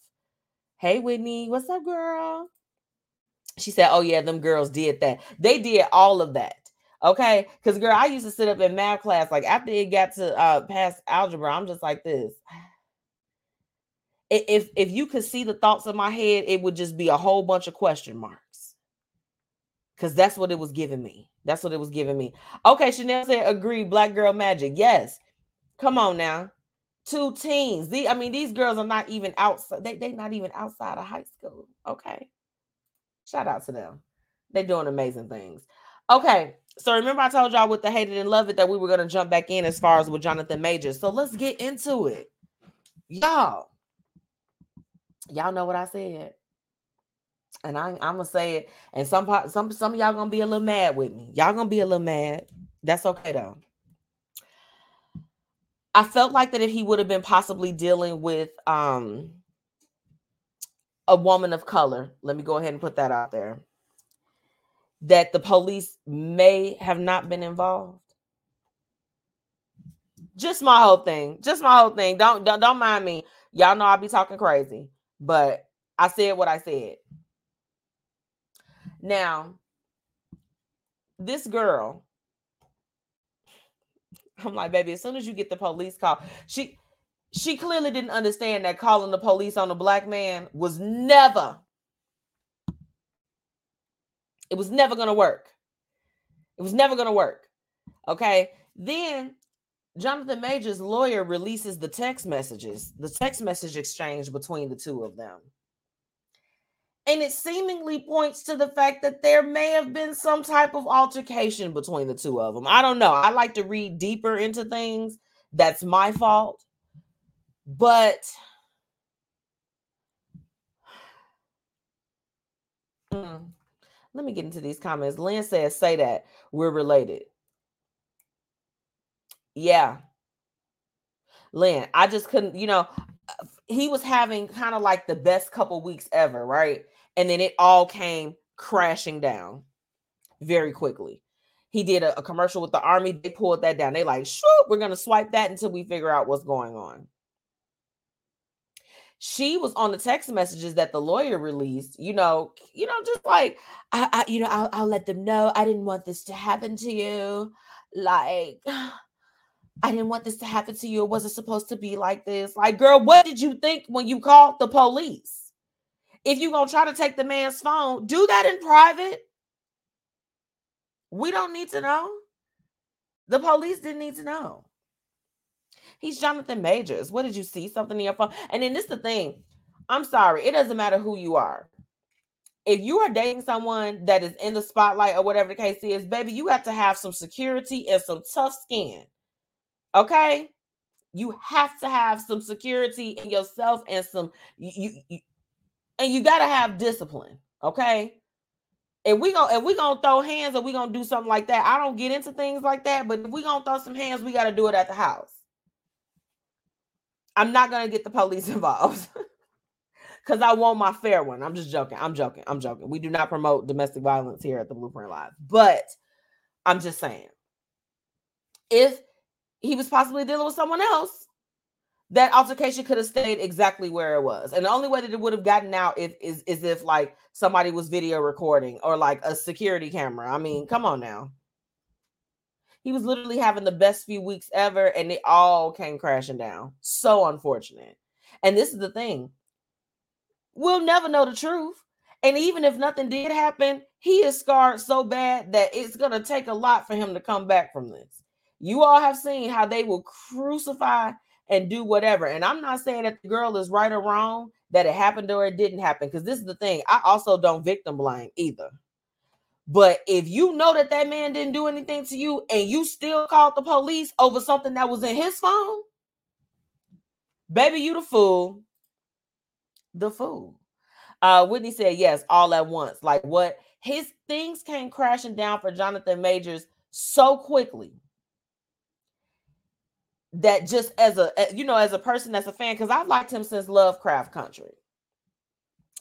Hey Whitney, what's up, girl? She said, Oh, yeah, them girls did that. They did all of that. Okay. Because girl, I used to sit up in math class. Like after it got to uh past algebra, I'm just like this. If if you could see the thoughts in my head, it would just be a whole bunch of question marks because that's what it was giving me. That's what it was giving me. Okay, Chanel said, agree, black girl magic. Yes. Come on now. Two teens. The, I mean, these girls are not even outside, they, they not even outside of high school. Okay. Shout out to them. They're doing amazing things. Okay. So remember, I told y'all with the hated and love it that we were going to jump back in as far as with Jonathan Majors. So let's get into it. Y'all, y'all know what I said and I, I'm gonna say it. And some some some of y'all gonna be a little mad with me. Y'all gonna be a little mad. That's okay though. I felt like that if he would have been possibly dealing with um a woman of color, let me go ahead and put that out there, that the police may have not been involved. Just my whole thing. Just my whole thing. Don't don't, don't mind me. Y'all know I'll be talking crazy, but I said what I said. Now, this girl, I'm like, baby, as soon as you get the police call, she she clearly didn't understand that calling the police on a black man was never it was never going to work. It was never going to work. Okay? Then Jonathan Majors' lawyer releases the text messages, the text message exchange between the two of them. And it seemingly points to the fact that there may have been some type of altercation between the two of them. I don't know. I like to read deeper into things. That's my fault. But mm, let me get into these comments. Lynn says, say that we're related. Yeah. Lynn, I just couldn't, you know, he was having kind of like the best couple weeks ever, right? and then it all came crashing down very quickly. He did a, a commercial with the army. They pulled that down. They like, shoot, we're gonna swipe that until we figure out what's going on. She was on the text messages that the lawyer released. You know, you know, just like I, I you know, I'll, I'll let them know I didn't want this to happen to you. Like, I didn't want this to happen to you. It wasn't supposed to be like this. Like, girl, what did you think when you called the police? If you're going to try to take the man's phone, do that in private. We don't need to know. The police didn't need to know. He's Jonathan Majors. What did you see? Something in your phone? And then this is the thing. I'm sorry, it doesn't matter who you are. If you are dating someone that is in the spotlight or whatever the case is, baby, you have to have some security and some tough skin. Okay? You have to have some security in yourself and some you, you, and you got to have discipline. Okay? if we gonna if we gonna throw hands or we gonna do something like that, I don't get into things like that. But if we gonna throw some hands, we gotta do it at the house. I'm not gonna get the police involved because I want my fair one. I'm just joking. I'm joking. I'm joking. We do not promote domestic violence here at the Blueprint Live, but I'm just saying, if he was possibly dealing with someone else, that altercation could have stayed exactly where it was. And the only way that it would have gotten out if, is, is if like somebody was video recording or like a security camera. I mean, come on now. He was literally having the best few weeks ever and it all came crashing down. So unfortunate. And this is the thing. We'll never know the truth. And even if nothing did happen, he is scarred so bad that it's going to take a lot for him to come back from this. You all have seen how they will crucify and do whatever. And I'm not saying that the girl is right or wrong, that it happened or it didn't happen, because this is the thing. I also don't victim blame either. But if you know that that man didn't do anything to you and you still called the police over something that was in his phone, baby, you the fool. The fool. Uh, Whitney said yes, all at once. Like what his things came crashing down for Jonathan Majors so quickly that just as a you know as a person that's a fan because I've liked him since Lovecraft Country.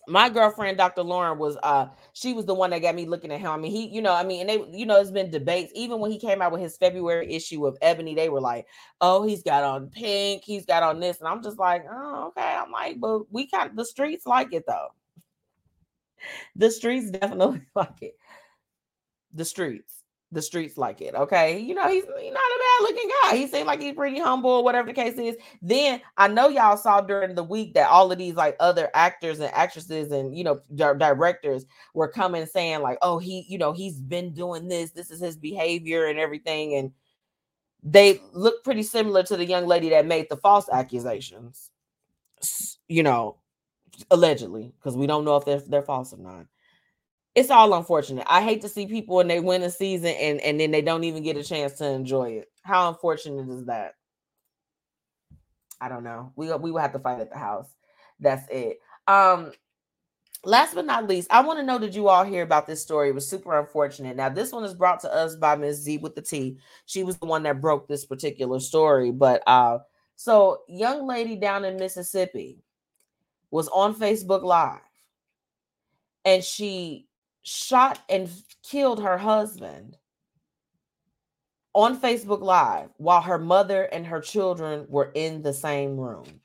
My girlfriend, Dr. Lauren, was uh she was the one that got me looking at him. I mean, he, you know, I mean, and they, you know, it's been debates. Even when he came out with his February issue of Ebony, they were like, "Oh, he's got on pink, he's got on this," and I'm just like, "Oh, okay." I'm like, but we kind of the streets like it though. The streets definitely like it. The streets the streets like it. Okay. You know, he's, not a bad looking guy. He seemed like he's pretty humble whatever the case is. Then I know y'all saw during the week that all of these like other actors and actresses and, you know, di- directors were coming saying, like, oh, he, you know, he's been doing this. This is his behavior and everything. And they look pretty similar to the young lady that made the false accusations, you know, allegedly, because we don't know if they're, they're false or not it's all unfortunate. I hate to see people when they win a season and and then they don't even get a chance to enjoy it. How unfortunate is that? I don't know. We we will have to fight at the house. That's it. Um last but not least, I want to know did you all hear about this story? It was super unfortunate. Now, this one is brought to us by Ms. Z with the T. She was the one that broke this particular story. But uh so young lady down in Mississippi was on Facebook Live and she shot and killed her husband on Facebook Live while her mother and her children were in the same room.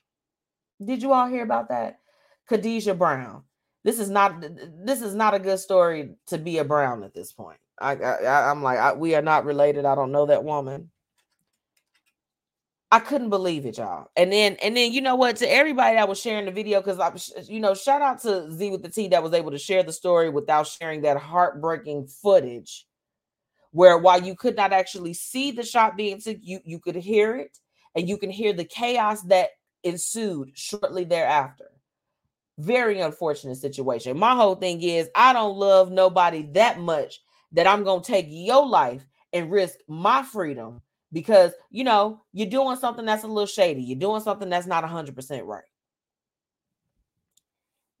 Did you all hear about that? Khadijah Brown. This is not this is not a good story to be a Brown at this point. I, I am like I, we are not related. I don't know that woman. I couldn't believe it, y'all. And then, and then, you know what? To everybody that was sharing the video, because I, you know, shout out to Z with the T that was able to share the story without sharing that heartbreaking footage, where while you could not actually see the shot being took, you you could hear it, and you can hear the chaos that ensued shortly thereafter. Very unfortunate situation. My whole thing is, I don't love nobody that much that I'm gonna take your life and risk my freedom because you know you're doing something that's a little shady you're doing something that's not 100% right.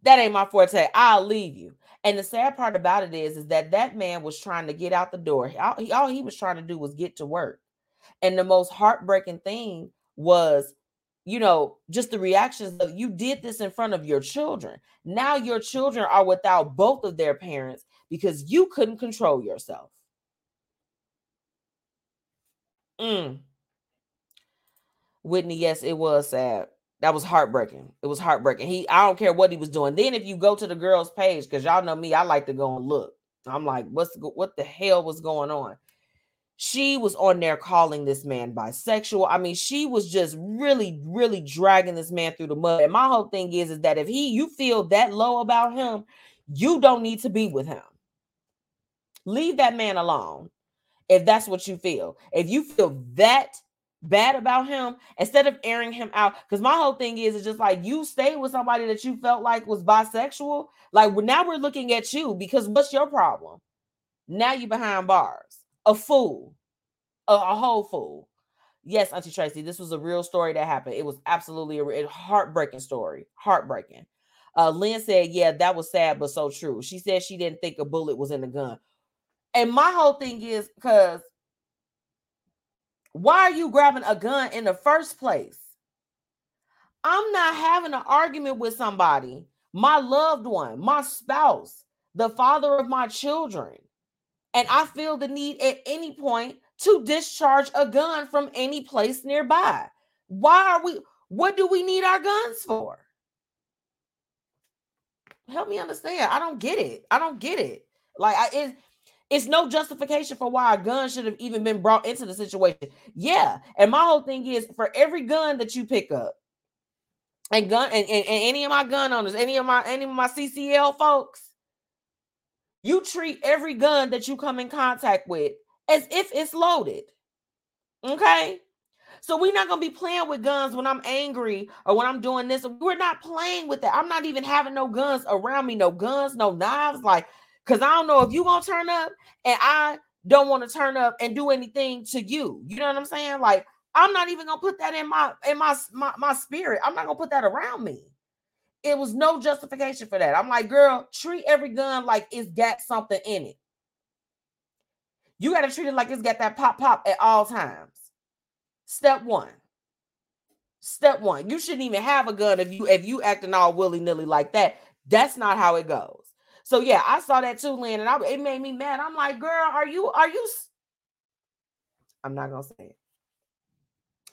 That ain't my forte i'll leave you. And the sad part about it is is that that man was trying to get out the door all he, all he was trying to do was get to work. And the most heartbreaking thing was you know just the reactions of you did this in front of your children. Now your children are without both of their parents because you couldn't control yourself Mm. Whitney, yes, it was sad. That was heartbreaking. It was heartbreaking. He, I don't care what he was doing. Then if you go to the girl's page, because y'all know me, I like to go and look. I'm like, what's what the hell was going on? She was on there calling this man bisexual. I mean, she was just really, really dragging this man through the mud. And my whole thing is, is that if he you feel that low about him, you don't need to be with him. Leave that man alone if that's what you feel. If you feel that bad about him instead of airing him out. Because my whole thing is, it's just like you stayed with somebody that you felt like was bisexual. Like now we're looking at you because what's your problem? Now you're behind bars, a fool, a, a whole fool. Yes, Auntie Tracy, this was a real story that happened. It was absolutely a, a heartbreaking story. Heartbreaking. Uh, Lynn said, Yeah, that was sad, but so true. She said she didn't think a bullet was in the gun. And my whole thing is because why are you grabbing a gun in the first place? I'm not having an argument with somebody, my loved one, my spouse, the father of my children, and I feel the need at any point to discharge a gun from any place nearby. Why are we, what do we need our guns for? Help me understand. I don't get it. I don't get it. Like, I, it, it's no justification for why a gun should have even been brought into the situation. Yeah. And my whole thing is for every gun that you pick up, and gun and, and, and any of my gun owners, any of my any of my CCL folks, you treat every gun that you come in contact with as if it's loaded. Okay. So we're not gonna be playing with guns when I'm angry or when I'm doing this. We're not playing with that. I'm not even having no guns around me, no guns, no knives. Like because I don't know if you gonna turn up and I don't want to turn up and do anything to you. You know what I'm saying? Like I'm not even gonna put that in my in my my, my spirit. I'm not gonna put that around me. It was no justification for that. I'm like, girl, treat every gun like it's got something in it. You got to treat it like it's got that pop pop at all times. Step one. Step one. You shouldn't even have a gun if you if you acting all willy nilly like that. That's not how it goes. So yeah, I saw that too, Lynn, and I, it made me mad. I'm like, girl, are you are you? I'm not gonna say it.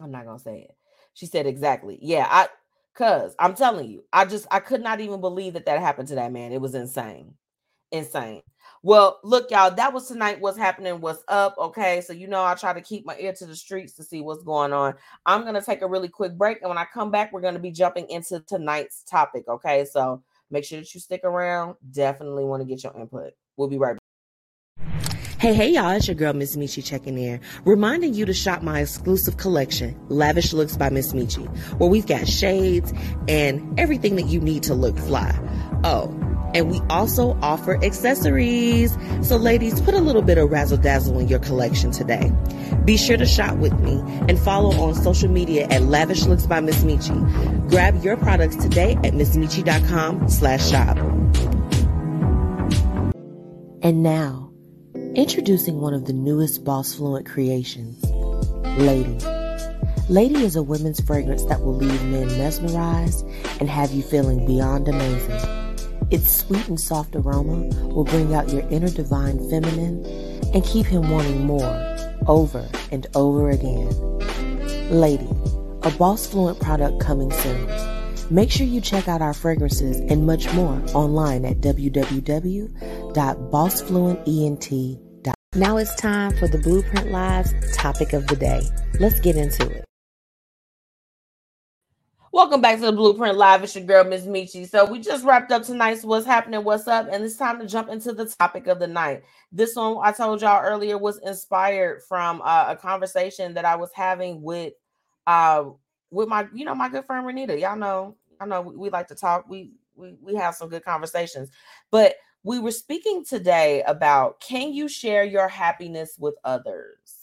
I'm not gonna say it. She said exactly. Yeah, I cuz I'm telling you, I just I could not even believe that that happened to that man. It was insane. Insane. Well, look, y'all, that was tonight. What's happening? What's up? Okay, so you know, I try to keep my ear to the streets to see what's going on. I'm gonna take a really quick break, and when I come back, we're gonna be jumping into tonight's topic. Okay, so Make sure that you stick around. Definitely want to get your input. We'll be right back. Hey, hey, y'all, it's your girl, Miss Metchi, checking in. Reminding you to shop my exclusive collection, Lavish Looks by Miss Metchi, where we've got shades and everything that you need to look fly. Oh, and we also offer accessories. So, ladies, put a little bit of razzle dazzle in your collection today. Be sure to shop with me and follow on social media at Lavish Looks by Miss Metchi. Grab your products today at missmetchi.com slash shop. And now, introducing one of the newest Boss Fluent creations, Lady. Lady is a women's fragrance that will leave men mesmerized and have you feeling beyond amazing. Its sweet and soft aroma will bring out your inner divine feminine and keep him wanting more over and over again. Lady, a Boss Fluent product coming soon. Make sure you check out our fragrances and much more online at www.bossfluentent.com. Now it's time for the Blueprint Live's topic of the day. Let's get into it. Welcome back to the Blueprint Live. It's your girl, Miss Metchi. So we just wrapped up tonight's What's Happening, What's Up, and it's time to jump into the topic of the night. This one I told y'all earlier was inspired from uh, a conversation that I was having with uh with my, you know, my good friend Renita. Y'all know, I know we, we like to talk. We we we have some good conversations, but we were speaking today about can you share your happiness with others?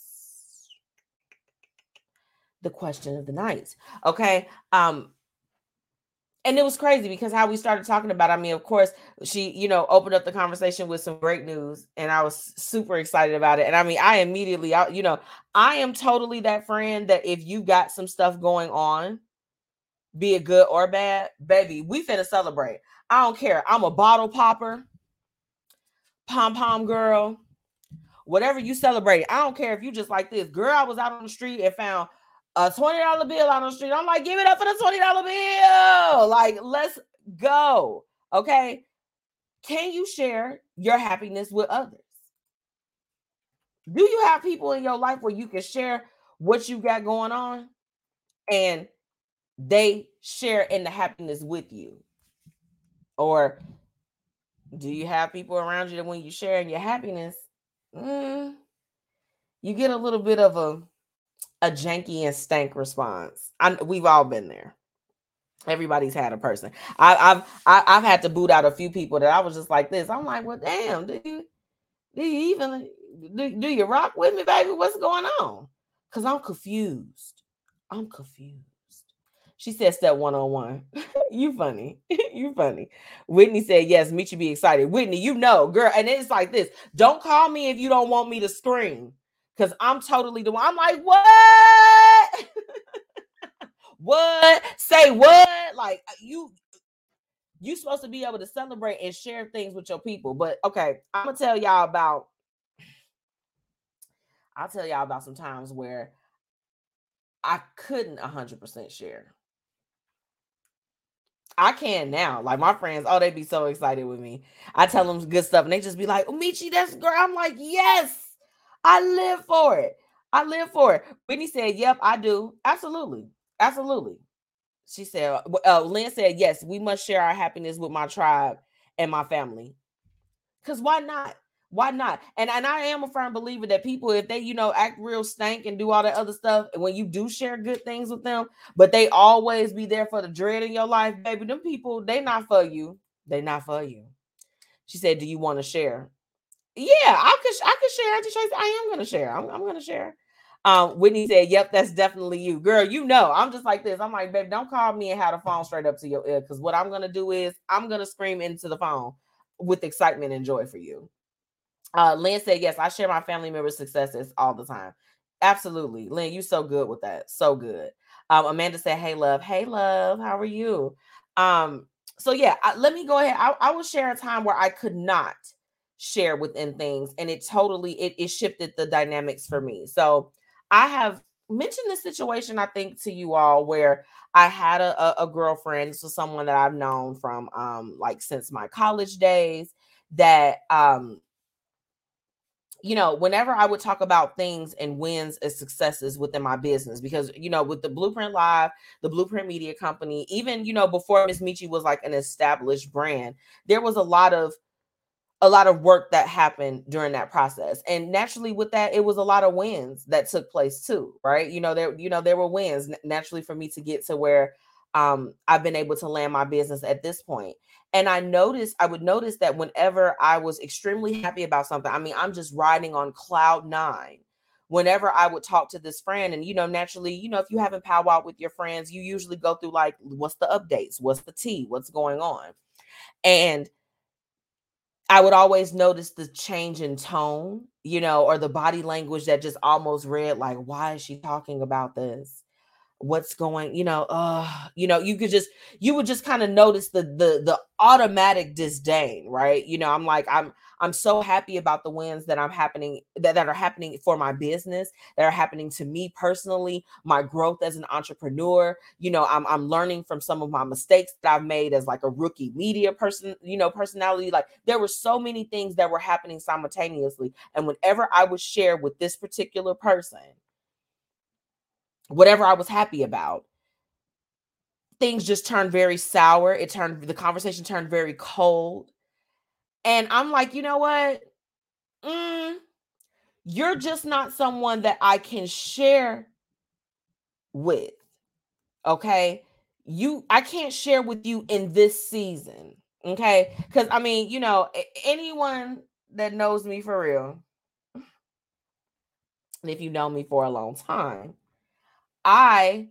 The question of the night. Okay. Um, and it was crazy because how we started talking about i mean of course she you know opened up the conversation with some great news and i was super excited about it and i mean i immediately I, you know i am totally that friend that if you got some stuff going on be it good or bad baby we finna celebrate i don't care i'm a bottle popper pom pom girl whatever you celebrate i don't care if you just like this girl i was out on the street and found a $20 bill on the street. I'm like, give it up for the $20 bill. Like, let's go. Okay. Can you share your happiness with others? Do you have people in your life where you can share what you got going on and they share in the happiness with you? Or do you have people around you that when you share in your happiness, mm, you get a little bit of a a janky and stank response. I, we've all been there. Everybody's had a person. I, I've I, have had to boot out a few people that I was just like this. I'm like, well, damn, do you do you even do, do you rock with me, baby? What's going on? Because I'm confused. I'm confused. She said step one on one. You funny. you funny. Whitney said, yes, Meet you be excited. Whitney, you know, girl. And it's like this. Don't call me if you don't want me to scream. Because I'm totally the one. I'm like, what? what? Say what? Like uh, you you supposed to be able to celebrate and share things with your people. But okay, I'm gonna tell y'all about I'll tell y'all about some times where I couldn't 100% share. I can now. Like my friends, oh, they be so excited with me. I tell them good stuff and they just be like, oh, Metchi, that's girl. I'm like, yes, I live for it. I live for it. Whitney said, yep, I do. Absolutely. Absolutely. She said, uh, Lynn said, yes, we must share our happiness with my tribe and my family. Because why not? Why not? And and I am a firm believer that people, if they, you know, act real stank and do all that other stuff, and when you do share good things with them, but they always be there for the dread in your life, baby, them people, they not for you. They not for you. She said, Do you want to share? Yeah, I could I could share. I just I am gonna share. I'm, I'm gonna share. Um, Whitney said, Yep, that's definitely you. Girl, you know, I'm just like this. I'm like, babe, don't call me and have the phone straight up to your ear. Because what I'm gonna do is I'm gonna scream into the phone with excitement and joy for you. Uh, Lynn said, Yes, I share my family members' successes all the time. Absolutely. Lynn, you so good with that. So good. Um, Amanda said, Hey, love. Hey, love. How are you? Um, so yeah, I, let me go ahead. I, I will share a time where I could not share within things, and it totally it, it shifted the dynamics for me. So I have mentioned this situation, I think, to you all where I had a, a, girlfriend, so someone that I've known from um like since my college days that um you know, whenever I would talk about things and wins and successes within my business, because you know, with the Blueprint Live, the Blueprint Media Company, even you know, before Miss Metchi was like an established brand, there was a lot of a lot of work that happened during that process. And naturally with that, it was a lot of wins that took place too, right? You know, there, you know, there were wins naturally for me to get to where um, I've been able to land my business at this point. And I noticed, I would notice that whenever I was extremely happy about something, I mean, I'm just riding on cloud nine. Whenever I would talk to this friend, and you know, naturally, you know, if you haven't powwow with your friends, you usually go through like, what's the updates? What's the tea? What's going on? And I would always notice the change in tone, you know, or the body language that just almost read like, why is she talking about this? what's going you know uh you know you could just you would just kind of notice the the the automatic disdain right you know i'm like i'm i'm so happy about the wins that i'm happening that, that are happening for my business that are happening to me personally my growth as an entrepreneur you know i'm i'm learning from some of my mistakes that i've made as like a rookie media person you know personality like there were so many things that were happening simultaneously and whenever i would share with this particular person whatever I was happy about, things just turned very sour. It turned the conversation turned very cold. And I'm like, you know what? Mm, you're just not someone that I can share with. Okay. You, I can't share with you in this season. Okay. Because I mean, you know, anyone that knows me for real, and if you know me for a long time, I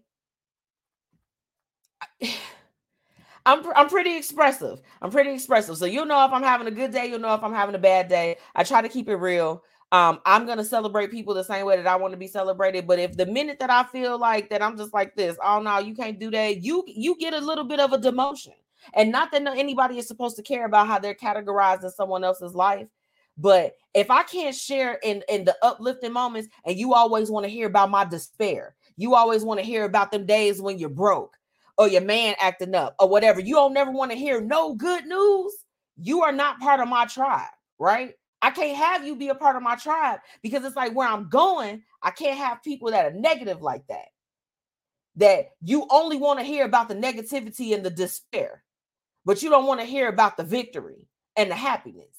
I'm I'm pretty expressive. I'm pretty expressive. So you'll know if I'm having a good day, you'll know if I'm having a bad day. I try to keep it real. Um, I'm gonna celebrate people the same way that I want to be celebrated. But if the minute that I feel like that I'm just like this, oh no, you can't do that, you you get a little bit of a demotion. And not that anybody is supposed to care about how they're categorized in someone else's life. But if I can't share in, in the uplifting moments and you always want to hear about my despair, you always want to hear about them days when you're broke or your man acting up or whatever. You don't never want to hear no good news. You are not part of my tribe, right? I can't have you be a part of my tribe because it's like where I'm going, I can't have people that are negative like that. That you only want to hear about the negativity and the despair, but you don't want to hear about the victory and the happiness.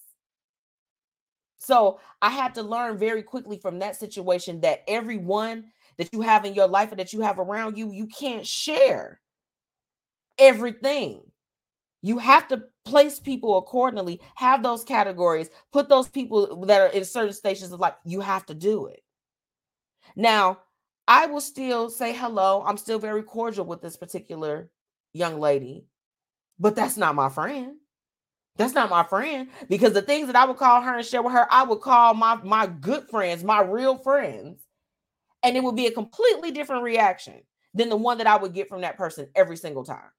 So I had to learn very quickly from that situation that everyone that you have in your life and that you have around you, you can't share everything. You have to place people accordingly, have those categories, put those people that are in certain stations of life. You have to do it. Now, I will still say hello. I'm still very cordial with this particular young lady, but that's not my friend. That's not my friend because the things that I would call her and share with her, I would call my my good friends, my real friends, and it would be a completely different reaction than the one that I would get from that person every single time.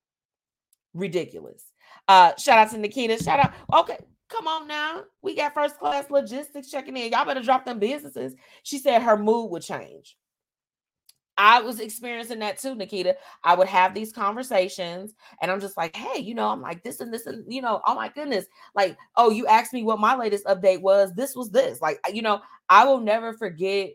Ridiculous. Uh, shout out to Nikita. Shout out. Okay, come on now. We got first class logistics checking in. Y'all better drop them businesses. She said her mood would change. I was experiencing that too, Nikita. I would have these conversations and I'm just like, hey, you know, I'm like this and this and you know, oh my goodness. Like, oh, you asked me what my latest update was. This was this. Like, you know, I will never forget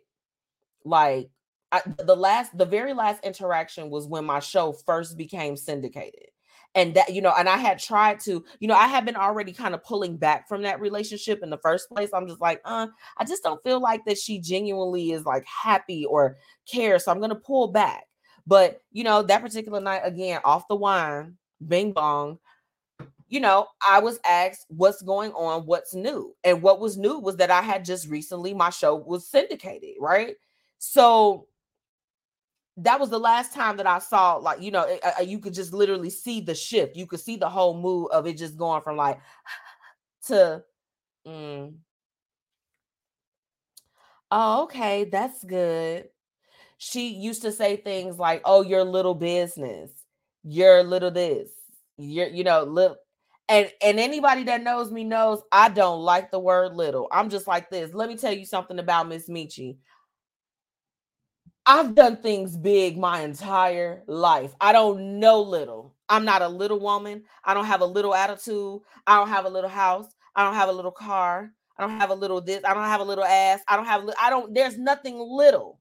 like I, the last the very last interaction was when my show first became syndicated and that you know and i had tried to you know i had been already kind of pulling back from that relationship in the first place. I'm just like uh i just don't feel like that she genuinely is like happy or cares so i'm gonna pull back. But you know that particular night again off the wine bing bong you know i was asked what's going on what's new? And what was new was that i had just recently my show was syndicated right? So that was the last time that I saw like you know it, uh, you could just literally see the shift. You could see the whole move of it just going from like to mm. Oh, okay, that's good. She used to say things like, "Oh, your little business, your little this, you're you know little." And and anybody that knows me knows I don't like the word little. I'm just like this. Let me tell you something about Miss Metchi. I've done things big my entire life. I don't know little. I'm not a little woman. I don't have a little attitude. I don't have a little house. I don't have a little car. I don't have a little this. I don't have a little ass. I don't have I don't there's nothing little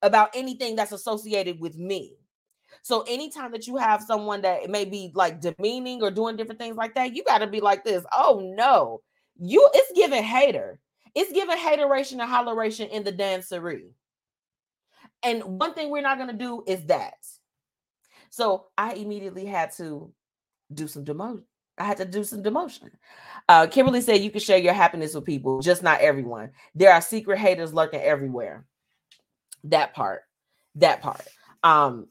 about anything that's associated with me. So anytime that you have someone that may be like demeaning or doing different things like that, you got to be like this. Oh no. You it's giving hater. It's giving hateration and holleration in the dancery. And one thing we're not going to do is that. So I immediately had to do some demotion. I had to do some demotion. Uh, Kimberly said you can share your happiness with people, just not everyone. There are secret haters lurking everywhere. That part, that part. Um,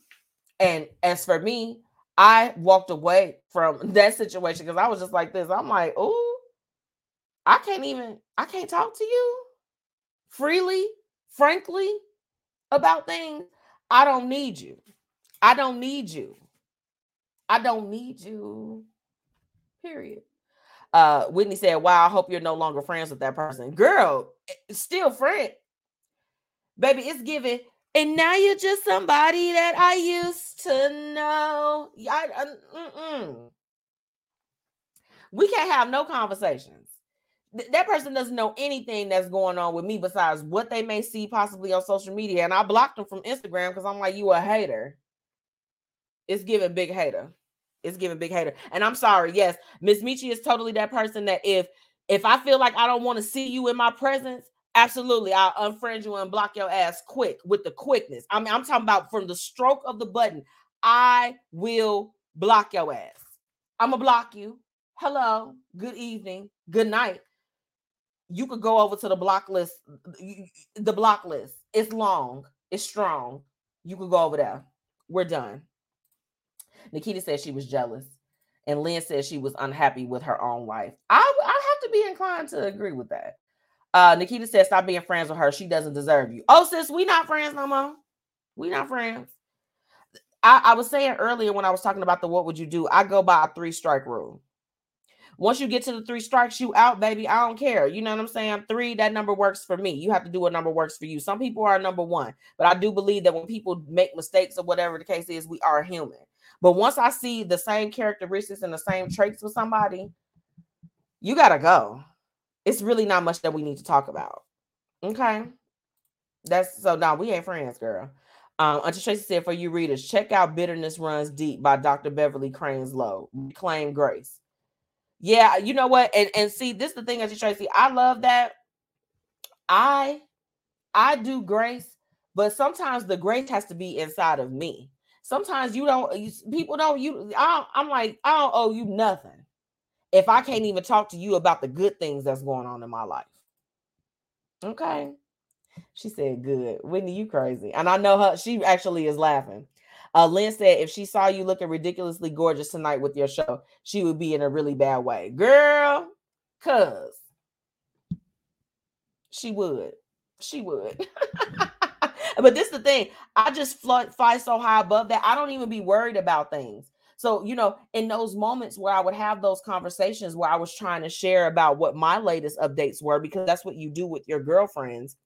and as for me, I walked away from that situation because I was just like this. I'm like, oh, I can't even, I can't talk to you freely, frankly, about things, I don't need you. I don't need you. I don't need you. Period. Uh, Whitney said, Wow, I hope you're no longer friends with that person. Girl, still friend. Baby, it's giving. And now you're just somebody that I used to know. I, I, we can't have no conversations that person doesn't know anything that's going on with me besides what they may see possibly on social media. And I blocked them from Instagram because I'm like, you a hater. It's giving big hater. It's giving big hater. And I'm sorry. Yes, Miss Metchi is totally that person that if if I feel like I don't want to see you in my presence, absolutely, I'll unfriend you and block your ass quick with the quickness. I mean, I'm talking about from the stroke of the button. I will block your ass. I'm gonna block you. Hello, good evening, good night you could go over to the block list. The block list. It's long. It's strong. You could go over there. We're done. Nikita said she was jealous, and Lynn said she was unhappy with her own life. I I have to be inclined to agree with that. Uh, Nikita said, "Stop being friends with her. She doesn't deserve you." Oh, sis, we not friends no more. We not friends. I, I was saying earlier when I was talking about the what would you do? I go by a three strike rule. Once you get to the three strikes, you out, baby. I don't care. You know what I'm saying? Three, that number works for me. You have to do what number works for you. Some people are number one, but I do believe that when people make mistakes or whatever the case is, we are human. But once I see the same characteristics and the same traits with somebody, you gotta go. It's really not much that we need to talk about. Okay. That's so now we ain't friends, girl. Um, Auntie Tracy said for you readers, check out Bitterness Runs Deep by Dr. Beverly Cranes Lowe. Reclaim Grace. Yeah, you know what? And and see, this is the thing, as you Tracy. I love that. I I do grace, but sometimes the grace has to be inside of me. Sometimes you don't, you, people don't, you, I, I'm like, I don't owe you nothing if I can't even talk to you about the good things that's going on in my life. Okay. She said, good. Whitney, you crazy. And I know her, she actually is laughing. Uh, Lynn said, if she saw you looking ridiculously gorgeous tonight with your show, she would be in a really bad way. Girl, cuz she would. She would. but this is the thing. I just fly, fly so high above that I don't even be worried about things. So, you know, in those moments where I would have those conversations where I was trying to share about what my latest updates were, because that's what you do with your girlfriends,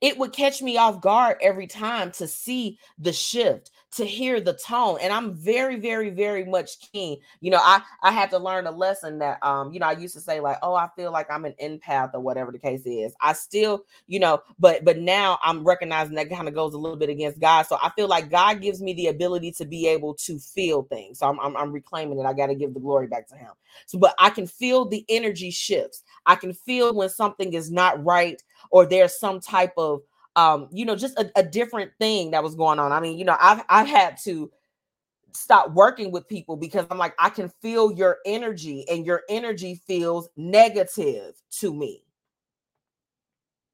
it would catch me off guard every time to see the shift to hear the tone and i'm very very very much keen. You know i i had to learn a lesson that um you know i used to say like oh i feel like i'm an empath or whatever the case is. I still you know but but now i'm recognizing that kind of goes a little bit against god. So i feel like god gives me the ability to be able to feel things. So i'm i'm, I'm reclaiming it. I got to give the glory back to him. So but i can feel the energy shifts. I can feel when something is not right or there's some type of um, you know, just a, a different thing that was going on. I mean, you know, I've I've had to stop working with people because I'm like, I can feel your energy, and your energy feels negative to me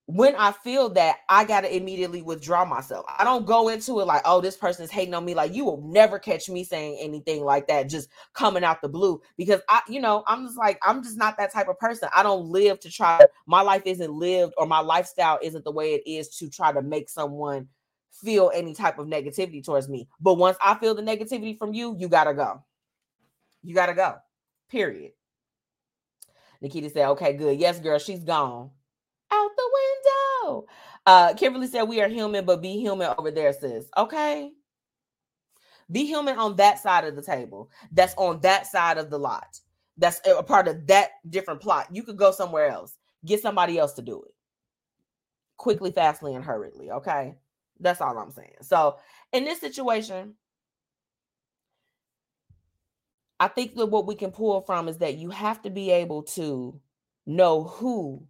when I feel that, I got to immediately withdraw myself. I don't go into it like, oh, this person is hating on me. Like, you will never catch me saying anything like that, just coming out the blue. Because I, you know, I'm just like, I'm just not that type of person. I don't live to try, my life isn't lived or my lifestyle isn't the way it is to try to make someone feel any type of negativity towards me. But once I feel the negativity from you, you got to go. You got to go, period. Nikita said, okay, good. Yes, girl, she's gone out the window. Uh, Kimberly said, We are human, but be human over there, sis. Okay. Be human on that side of the table. That's on that side of the lot. That's a part of that different plot. You could go somewhere else. Get somebody else to do it quickly, fastly, and hurriedly. Okay. That's all I'm saying. So, in this situation, I think that what we can pull from is that you have to be able to know who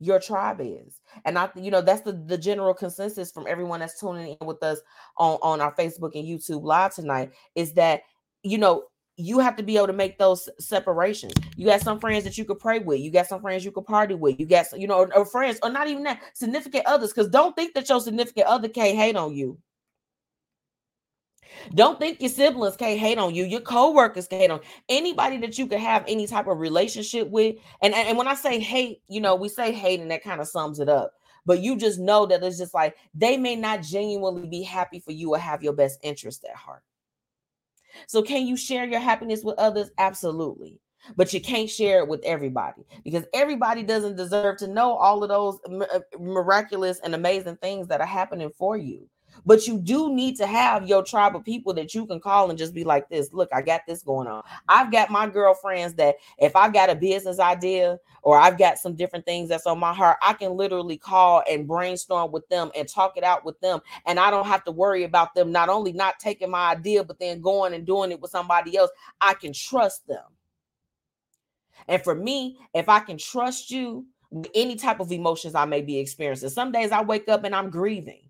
your tribe is. And I, you know, that's the, the general consensus from everyone that's tuning in with us on, on our Facebook and YouTube live tonight is that, you know, you have to be able to make those separations. You got some friends that you could pray with. You got some friends you could party with. You got, you know, or, or friends, or not even that, significant others. Because don't think that your significant other can't hate on you. Don't think your siblings can't hate on you. Your co-workers can hate on anybody that you could have any type of relationship with. And, and when I say hate, you know, we say hate and that kind of sums it up. But you just know that it's just like they may not genuinely be happy for you or have your best interest at heart. So can you share your happiness with others? Absolutely. But you can't share it with everybody because everybody doesn't deserve to know all of those uh, miraculous and amazing things that are happening for you. But you do need to have your tribe of people that you can call and just be like this. Look, I got this going on. I've got my girlfriends that if I've got a business idea or I've got some different things that's on my heart, I can literally call and brainstorm with them and talk it out with them. And I don't have to worry about them not only not taking my idea, but then going and doing it with somebody else. I can trust them. And for me, if I can trust you, any type of emotions I may be experiencing. Some days I wake up and I'm grieving.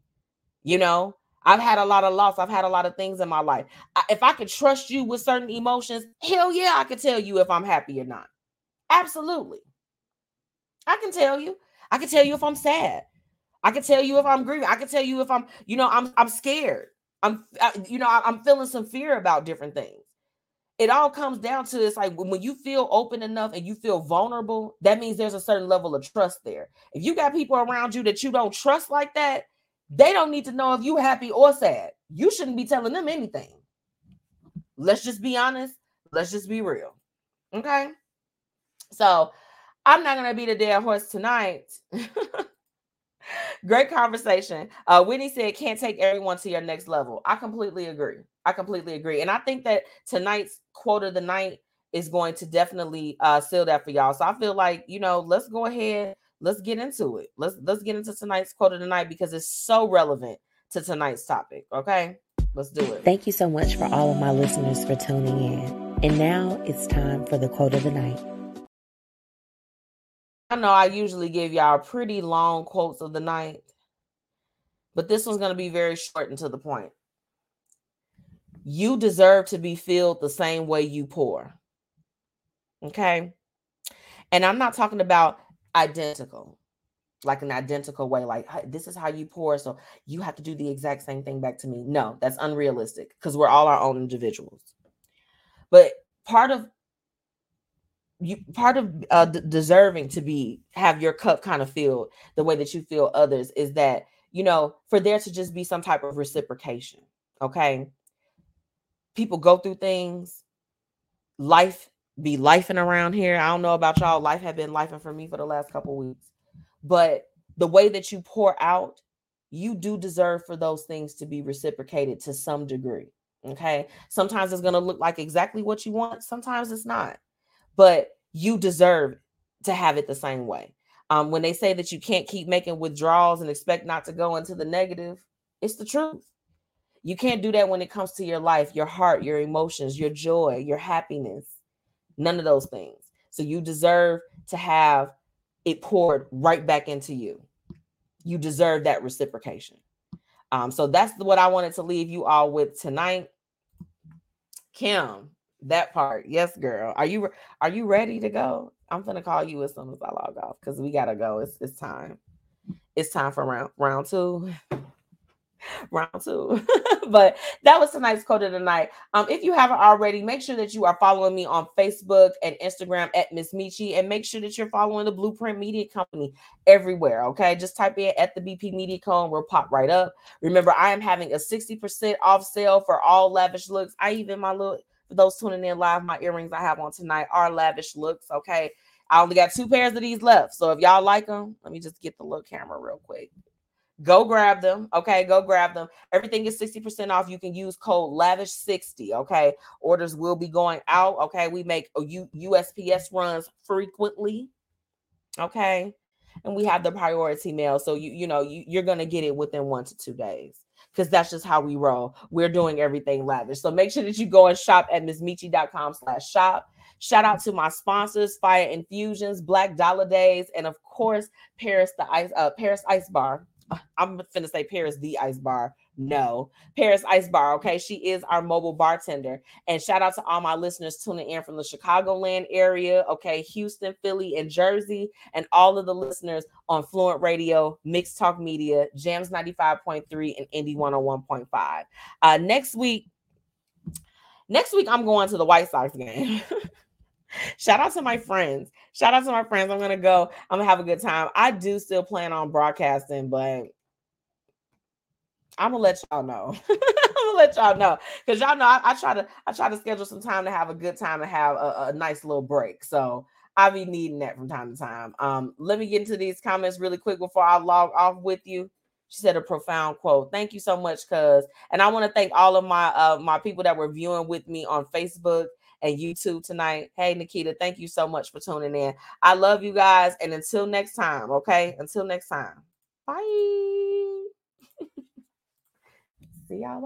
You know, I've had a lot of loss. I've had a lot of things in my life. I, if I could trust you with certain emotions, hell yeah, I could tell you if I'm happy or not. Absolutely. I can tell you. I can tell you if I'm sad. I can tell you if I'm grieving. I can tell you if I'm, you know, I'm I'm scared. I'm, I, you know, I'm feeling some fear about different things. It all comes down to it's like when you feel open enough and you feel vulnerable, that means there's a certain level of trust there. If you got people around you that you don't trust like that, they don't need to know if you happy or sad. You shouldn't be telling them anything. Let's just be honest. Let's just be real. Okay. So I'm not gonna be the dead horse tonight. Great conversation. Uh, Whitney said, "Can't take everyone to your next level." I completely agree. I completely agree, and I think that tonight's quote of the night is going to definitely uh, seal that for y'all. So I feel like you know, let's go ahead let's get into it. Let's let's get into tonight's quote of the night because it's so relevant to tonight's topic. Okay, let's do it. Thank you so much for all of my listeners for tuning in. And now it's time for the quote of the night. I know I usually give y'all pretty long quotes of the night. but this one's going to be very short and to the point. You deserve to be filled the same way you pour. Okay. And I'm not talking about identical, like an identical way, like this is how you pour. So you have to do the exact same thing back to me. No, that's unrealistic because we're all our own individuals. But part of you part of uh, d- deserving to be have your cup kind of filled the way that you feel others is that you know for there to just be some type of reciprocation okay people go through things life be lifing around here. I don't know about y'all life have been lifing for me for the last couple weeks. But the way that you pour out you do deserve for those things to be reciprocated to some degree okay? Sometimes it's going to look like exactly what you want sometimes it's not. But you deserve to have it the same way. Um, when they say that you can't keep making withdrawals and expect not to go into the negative, it's the truth. You can't do that when it comes to your life, your heart, your emotions, your joy, your happiness, none of those things. So you deserve to have it poured right back into you. You deserve that reciprocation. Um, so that's what I wanted to leave you all with tonight. Kim, that part. Yes, girl. Are you are you ready to go? I'm gonna call you as soon as I log off because we gotta go. It's it's time. It's time for round round two. round two. but that was tonight's quote of the night. Um, if you haven't already, make sure that you are following me on Facebook and Instagram at Miss Metchi, and make sure that you're following the Blueprint Media Company everywhere. Okay, just type in at the BP Media Co. and we'll pop right up. Remember, I am having a 60% off sale for all lavish looks. I even my little for those tuning in live, my earrings I have on tonight are lavish looks. Okay. I only got two pairs of these left. So if y'all like them, let me just get the little camera real quick. Go grab them. Okay. Go grab them. Everything is 60% off. You can use code lavish60. Okay. Orders will be going out. Okay. We make USPS runs frequently. Okay. And we have the priority mail. So you, you know, you, you're gonna get it within one to two days because that's just how we roll. We're doing everything lavish. So make sure that you go and shop at missmetchi.com slash shop. Shout out to my sponsors, Fire Infusions, Black Dollar Days, and of course, Paris the Ice uh, Paris Ice Bar. I'm gonna say Paris the Ice Bar. No, Paris Ice Bar. Okay, she is our mobile bartender. And shout out to all my listeners tuning in from the Chicagoland area. Okay, Houston, Philly, and Jersey, and all of the listeners on Fluent Radio, Mixed Talk Media, Jams 95.3, and Indie 101.5. Uh, next week, next week I'm going to the White Sox game. Shout out to my friends. Shout out to my friends. I'm gonna go. I'm gonna have a good time. I do still plan on broadcasting, but I'm gonna let y'all know. I'm gonna let y'all know because y'all know I, I, try to I try to schedule some time to have a good time to have a, a nice little break. So I'll be needing that from time to time. Um, let me get into these comments really quick before I log off with you. She said a profound quote. Thank you so much, cuz. And I want to thank all of my uh my people that were viewing with me on Facebook and YouTube tonight. Hey, Nikita, thank you so much for tuning in. I love you guys. And until next time, okay? Until next time. Bye. See y'all